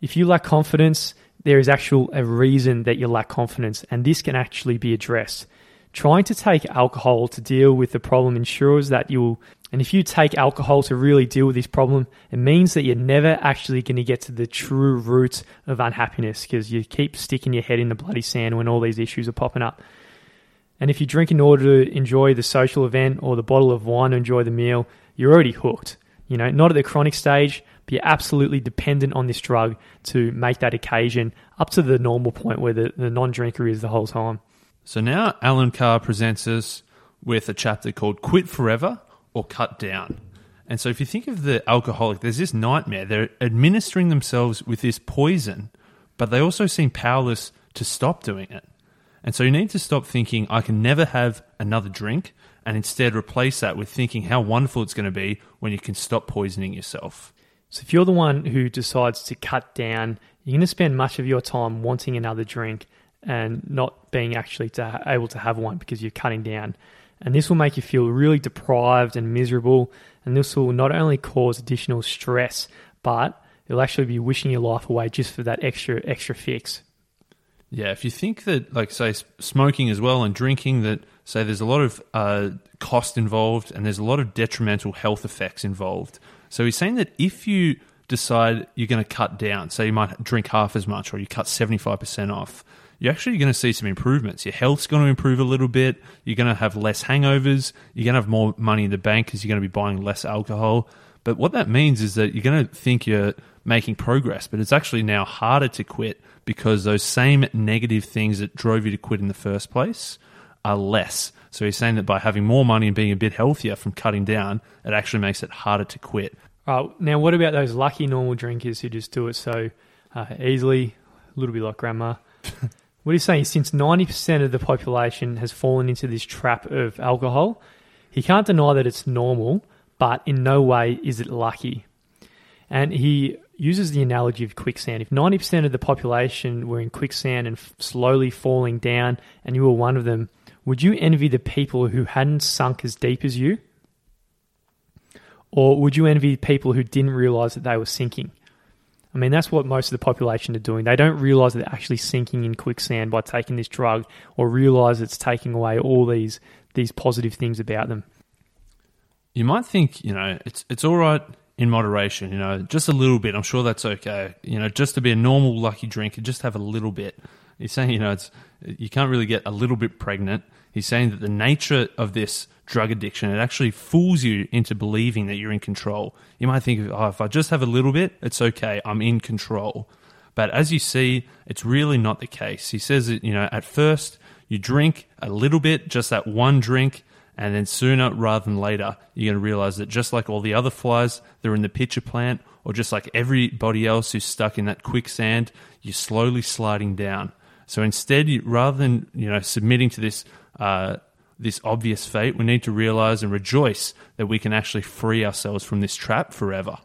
If you lack confidence, there is actual a reason that you lack confidence, and this can actually be addressed. Trying to take alcohol to deal with the problem ensures that you'll and if you take alcohol to really deal with this problem, it means that you're never actually going to get to the true root of unhappiness because you keep sticking your head in the bloody sand when all these issues are popping up. And if you drink in order to enjoy the social event or the bottle of wine to enjoy the meal, you're already hooked. You know, not at the chronic stage, but you're absolutely dependent on this drug to make that occasion up to the normal point where the, the non drinker is the whole time. So now Allen Carr presents us with a chapter called Quit Forever or cut down. And so if you think of the alcoholic, there's this nightmare. They're administering themselves with this poison, but they also seem powerless to stop doing it. And so you need to stop thinking, I can never have another drink, and instead replace that with thinking how wonderful it's going to be when you can stop poisoning yourself. So if you're the one who decides to cut down, you're going to spend much of your time wanting another drink and not being actually to, able to have one because you're cutting down. And this will make you feel really deprived and miserable. And this will not only cause additional stress, but it'll actually be wishing your life away just for that extra extra fix. Yeah, if you think that, like, say, smoking as well and drinking, that say there's a lot of uh, cost involved and there's a lot of detrimental health effects involved. So he's saying that if you decide you're going to cut down, say you might drink half as much or you cut 75% off, you're actually going to see some improvements. Your health's going to improve a little bit. You're going to have less hangovers. You're going to have more money in the bank because you're going to be buying less alcohol. But what that means is that you're going to think you're making progress, but it's actually now harder to quit because those same negative things that drove you to quit in the first place are less. So he's saying that by having more money and being a bit healthier from cutting down, it actually makes it harder to quit. Uh, now, what about those lucky normal drinkers who just do it so uh, easily, a little bit like grandma? What he's saying is since 90% of the population has fallen into this trap of alcohol, he can't deny that it's normal, but in no way is it lucky. And he uses the analogy of quicksand. If 90% of the population were in quicksand and f- slowly falling down, and you were one of them, would you envy the people who hadn't sunk as deep as you? Or would you envy people who didn't realize that they were sinking? I mean, that's what most of the population are doing. They don't realize they're actually sinking in quicksand by taking this drug or realize it's taking away all these, these positive things about them. You might think, you know, it's, it's all right in moderation, you know, just a little bit. I'm sure that's okay. You know, just to be a normal lucky drinker, just have a little bit. You're saying, you know, it's you can't really get a little bit pregnant. He's saying that the nature of this drug addiction, it actually fools you into believing that you're in control. You might think, oh, if I just have a little bit, it's okay. I'm in control. But as you see, it's really not the case. He says that, you know, at first you drink a little bit, just that one drink, and then sooner rather than later, you're going to realize that just like all the other flies that are in the pitcher plant, or just like everybody else who's stuck in that quicksand, you're slowly sliding down. So instead, rather than you know submitting to this uh, this obvious fate, we need to realize and rejoice that we can actually free ourselves from this trap forever.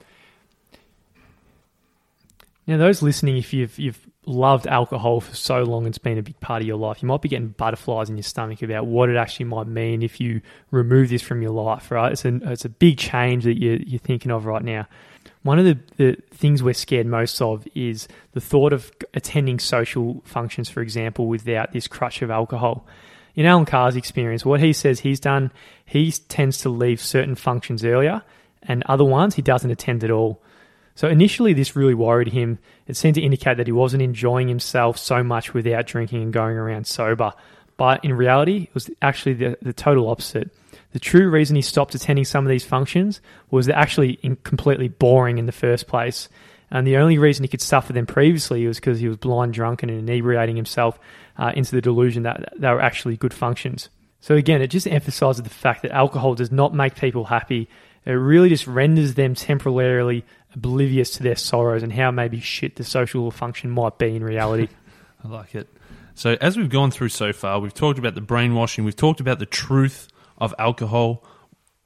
Now, those listening, if you've you've loved alcohol for so long, it's been a big part of your life. You might be getting butterflies in your stomach about what it actually might mean if you remove this from your life. Right? It's a it's a big change that you're you're thinking of right now. One of the, the things we're scared most of is the thought of attending social functions, for example, without this crutch of alcohol. In Allen Carr's experience, what he says he's done, he tends to leave certain functions earlier, and other ones he doesn't attend at all. So initially, this really worried him. It seemed to indicate that he wasn't enjoying himself so much without drinking and going around sober. But in reality, it was actually the, the total opposite. The true reason he stopped attending some of these functions was they're actually completely boring in the first place. And the only reason he could suffer them previously was because he was blind drunk and inebriating himself uh, into the delusion that they were actually good functions. So again, it just emphasizes the fact that alcohol does not make people happy. It really just renders them temporarily oblivious to their sorrows and how maybe shit the social function might be in reality. I like it. So, as we've gone through so far, we've talked about the brainwashing, we've talked about the truth of alcohol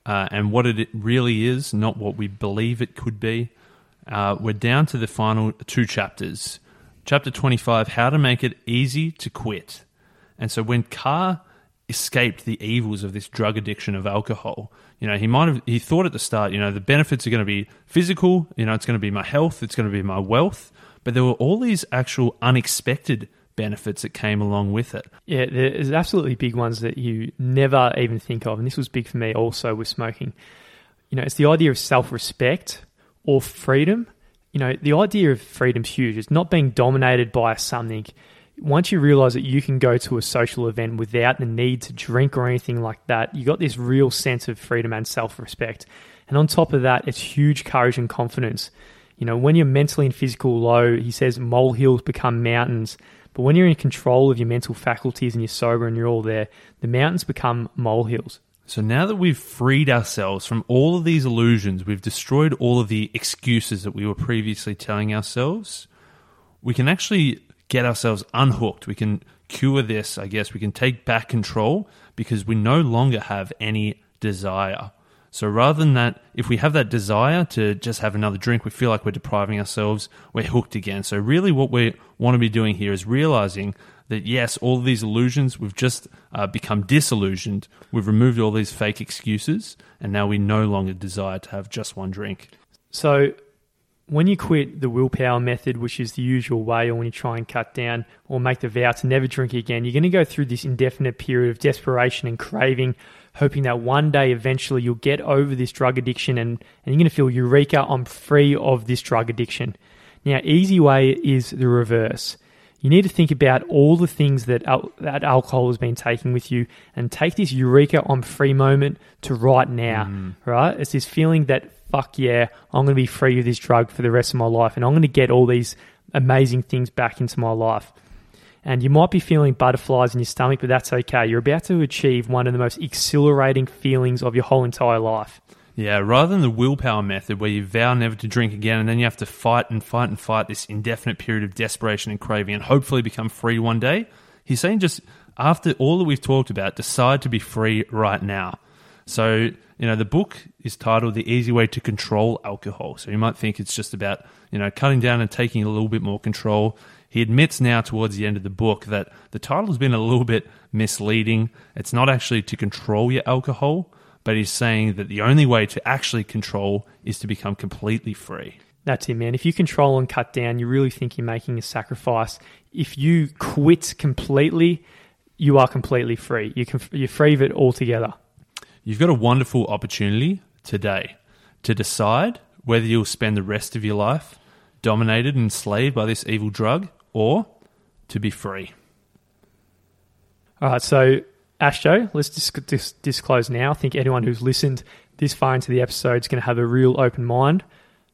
uh, and what it really is, not what we believe it could be. Uh, we're down to the final two chapters. Chapter 25 How to Make It Easy to Quit. And so, when Carr escaped the evils of this drug addiction of alcohol. You know, he might have he thought at the start, you know, the benefits are going to be physical, you know, it's going to be my health, it's going to be my wealth, but there were all these actual unexpected benefits that came along with it. Yeah, there's absolutely big ones that you never even think of, and this was big for me also with smoking. You know, it's the idea of self-respect or freedom. You know, the idea of freedom's huge. It's not being dominated by something once you realize that you can go to a social event without the need to drink or anything like that, you got this real sense of freedom and self respect. And on top of that, it's huge courage and confidence. You know, when you're mentally and physical low, he says molehills become mountains. But when you're in control of your mental faculties and you're sober and you're all there, the mountains become molehills. So now that we've freed ourselves from all of these illusions, we've destroyed all of the excuses that we were previously telling ourselves, we can actually get ourselves unhooked. We can cure this, I guess. We can take back control because we no longer have any desire. So rather than that, if we have that desire to just have another drink, we feel like we're depriving ourselves, we're hooked again. So really what we want to be doing here is realizing that yes, all these illusions, we've just uh, become disillusioned. We've removed all these fake excuses, and now we no longer desire to have just one drink. So when you quit the willpower method, which is the usual way, or when you try and cut down or make the vow to never drink again, you're going to go through this indefinite period of desperation and craving, hoping that one day eventually you'll get over this drug addiction and, and you're going to feel, Eureka, I'm free of this drug addiction. Now, easy way is the reverse. You need to think about all the things that al- that alcohol has been taking with you, and take this eureka I'm free moment to right now. Mm. Right? It's this feeling that fuck yeah, I'm going to be free of this drug for the rest of my life, and I'm going to get all these amazing things back into my life. And you might be feeling butterflies in your stomach, but that's okay. You're about to achieve one of the most exhilarating feelings of your whole entire life. Yeah, rather than the willpower method where you vow never to drink again and then you have to fight and fight and fight this indefinite period of desperation and craving and hopefully become free one day, he's saying just after all that we've talked about, decide to be free right now. So, you know, the book is titled The Easy Way to Control Alcohol. So you might think it's just about, you know, cutting down and taking a little bit more control. He admits now towards the end of the book that the title has been a little bit misleading. It's not actually to control your alcohol, but he's saying that the only way to actually control is to become completely free. That's it, man. If you control and cut down, you really think you're making a sacrifice. If you quit completely, you are completely free. You can, you're free of it altogether. You've got a wonderful opportunity today to decide whether you'll spend the rest of your life dominated and enslaved by this evil drug or to be free. All right, so Ashjo, let's dis- dis- disclose now. I think anyone who's listened this far into the episode is going to have a real open mind.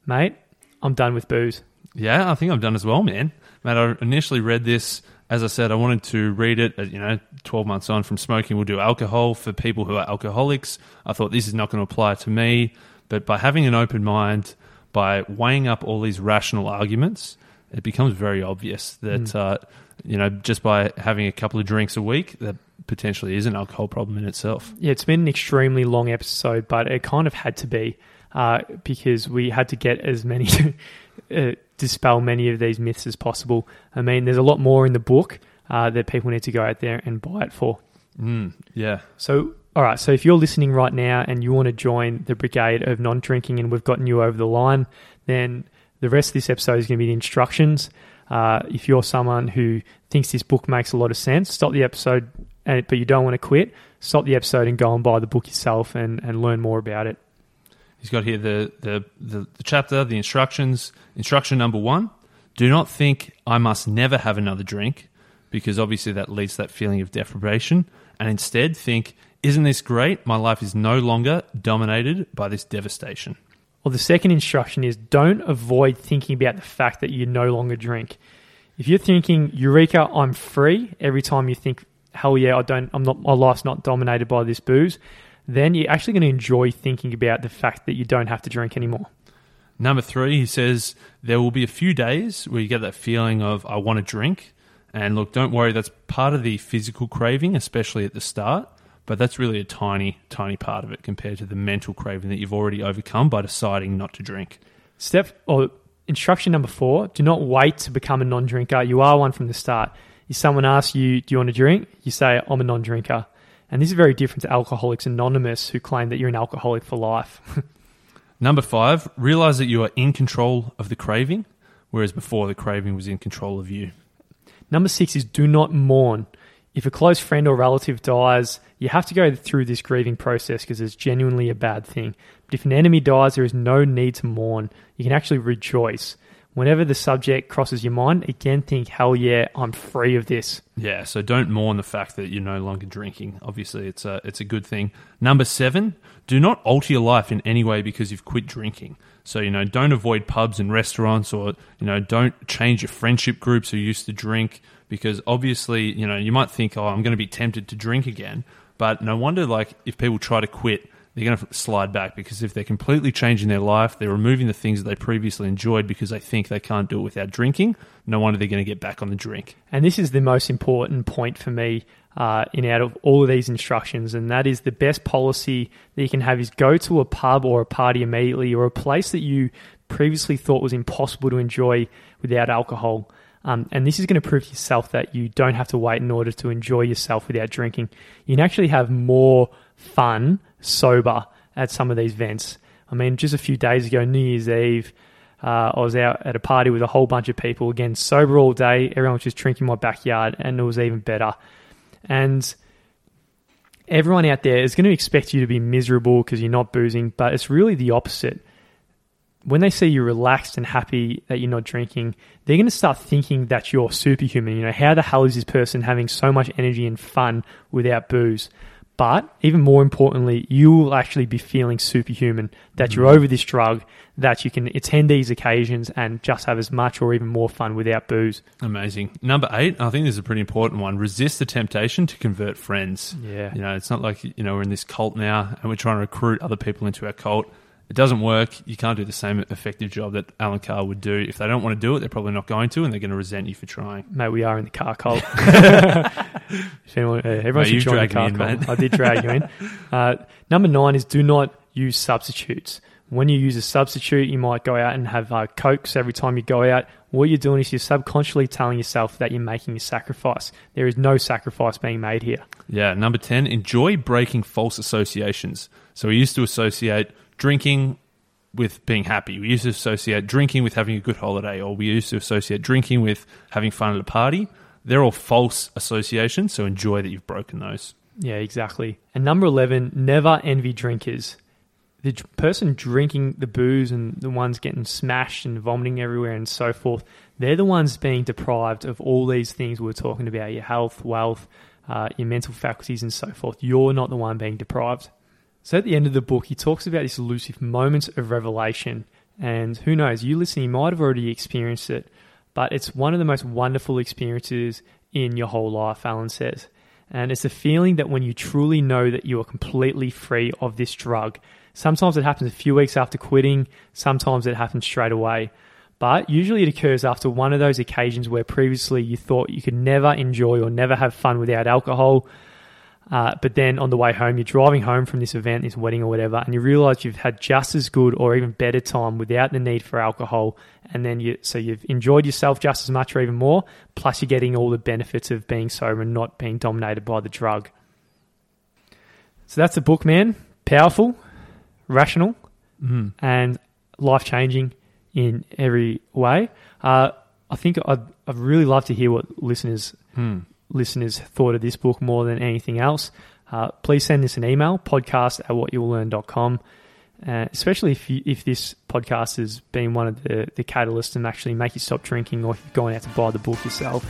Mate, I'm done with booze. Yeah, I think I'm done as well, man. Mate, I initially read this. As I said, I wanted to read it. You know, 12 months on from smoking, we'll do alcohol for people who are alcoholics. I thought this is not going to apply to me, but by having an open mind, by weighing up all these rational arguments, it becomes very obvious that uh, you know just by having a couple of drinks a week, that potentially is an alcohol problem in itself. Yeah, it's been an extremely long episode, but it kind of had to be uh, because we had to get as many, uh, dispel many of these myths as possible. I mean, there's a lot more in the book uh, that people need to go out there and buy it for. Mm, yeah, So, all right. So, if you're listening right now and you want to join the brigade of non drinking and we've gotten you over the line, then the rest of this episode is going to be the instructions. Uh, if you're someone who thinks this book makes a lot of sense, stop the episode, and, but you don't want to quit, stop the episode and go and buy the book yourself and, and learn more about it. He's got here the, the, the, the chapter, the instructions. Instruction number one do not think I must never have another drink, because obviously that leads to that feeling of deprivation. And instead think, isn't this great? My life is no longer dominated by this devastation. Well, the second instruction is don't avoid thinking about the fact that you no longer drink. If you're thinking, Eureka, I'm free, every time you think, hell yeah, I don't, I'm not, my life's not dominated by this booze, then you're actually going to enjoy thinking about the fact that you don't have to drink anymore. Number three, he says there will be a few days where you get that feeling of I want to drink, and look, don't worry, that's part of the physical craving, especially at the start. But that's really a tiny, tiny part of it compared to the mental craving that you've already overcome by deciding not to drink. Step or instruction number four: Do not wait to become a non-drinker. You are one from the start. If someone asks you, "Do you want to drink?" you say, "I'm a non-drinker," and this is very different to Alcoholics Anonymous, who claim that you're an alcoholic for life. Number five, realize that you are in control of the craving, whereas before the craving was in control of you. Number six is do not mourn. If a close friend or relative dies, you have to go through this grieving process because it's genuinely a bad thing. But if an enemy dies, there is no need to mourn. You can actually rejoice. Whenever the subject crosses your mind, again think, hell yeah, I'm free of this. Yeah, so don't mourn the fact that you're no longer drinking. Obviously, it's a it's a good thing. Number seven, do not alter your life in any way because you've quit drinking. So you know, don't avoid pubs and restaurants, or you know, don't change your friendship groups who used to drink because obviously, you know, you might think, oh, I'm going to be tempted to drink again, but no wonder, like, if people try to quit. They're going to slide back because if they're completely changing their life, they're removing the things that they previously enjoyed because they think they can't do it without drinking. No wonder they're going to get back on the drink. And this is the most important point for me uh, in out of all of these instructions, and that is the best policy that you can have is go to a pub or a party immediately or a place that you previously thought was impossible to enjoy without alcohol. Um, and this is going to prove to yourself that you don't have to wait in order to enjoy yourself without drinking. You can actually have more fun sober at some of these events. I mean, just a few days ago, New Year's Eve, uh, I was out at a party with a whole bunch of people. Again, sober all day. Everyone was just drinking my backyard, and it was even better. And everyone out there is going to expect you to be miserable because you're not boozing, but it's really the opposite. when they see you relaxed and happy that you're not drinking, they're going to start thinking that you're superhuman. You know, how the hell is this person having so much energy and fun without booze? But even more importantly, you will actually be feeling superhuman that you're over this drug, that you can attend these occasions and just have as much or even more fun without booze. Amazing. Number eight, I think this is a pretty important one. Resist the temptation to convert friends. Yeah. You know, it's not like, you know, we're in this cult now and we're trying to recruit other people into our cult. It doesn't work. You can't do the same effective job that Allen Carr would do. If they don't want to do it, they're probably not going to, and they're going to resent you for trying. Mate, we are in the Carr cult. if anyone, uh, everyone should join the car in, cult. mate. I did drag you in. Uh, number nine is do not use substitutes. When you use a substitute, you might go out and have uh, cokes every time you go out. What you're doing is you're subconsciously telling yourself that you're making a sacrifice. There is no sacrifice being made here. Yeah. Number 10, enjoy breaking false associations. So we used to associate drinking with being happy. We used to associate drinking with having a good holiday, or we used to associate drinking with having fun at a party. They're all false associations, so enjoy that you've broken those. Yeah, exactly. And number 11, never envy drinkers. The person drinking the booze and the ones getting smashed and vomiting everywhere and so forth, they're the ones being deprived of all these things we are talking about your health, wealth, uh, your mental faculties, and so forth. You're not the one being deprived. So at the end of the book, he talks about this elusive moment of revelation. And who knows, you listening might have already experienced it, but it's one of the most wonderful experiences in your whole life, Allen says. And it's a feeling that when you truly know that you are completely free of this drug, sometimes it happens a few weeks after quitting, sometimes it happens straight away. But usually it occurs after one of those occasions where previously you thought you could never enjoy or never have fun without alcohol. Uh, but then on the way home, you're driving home from this event, this wedding or whatever, and you realize you've had just as good or even better time without the need for alcohol. And then you, so you've enjoyed yourself just as much or even more. Plus, you're getting all the benefits of being sober and not being dominated by the drug. So that's a book, man. Powerful, rational, Mm. and life changing in every way. Uh, I think I'd, I'd really love to hear what listeners Hmm. Listeners thought of this book more than anything else. Uh, please send us an email, podcast at whatyoulearn.com, uh, especially if, you, if this podcast has been one of the, the catalysts and actually make you stop drinking or if you've gone out to buy the book yourself.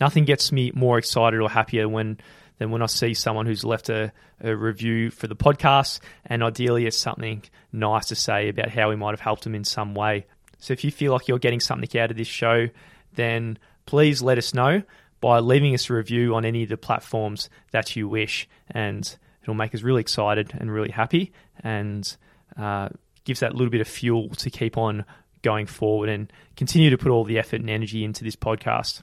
Nothing gets me more excited or happier when than when I see someone who's left a, a review for the podcast, and ideally it's something nice to say about how we might have helped them in some way. So if you feel like you're getting something out of this show, then please let us know by leaving us a review on any of the platforms that you wish, and it'll make us really excited and really happy, and uh, gives that little bit of fuel to keep on going forward and continue to put all the effort and energy into this podcast.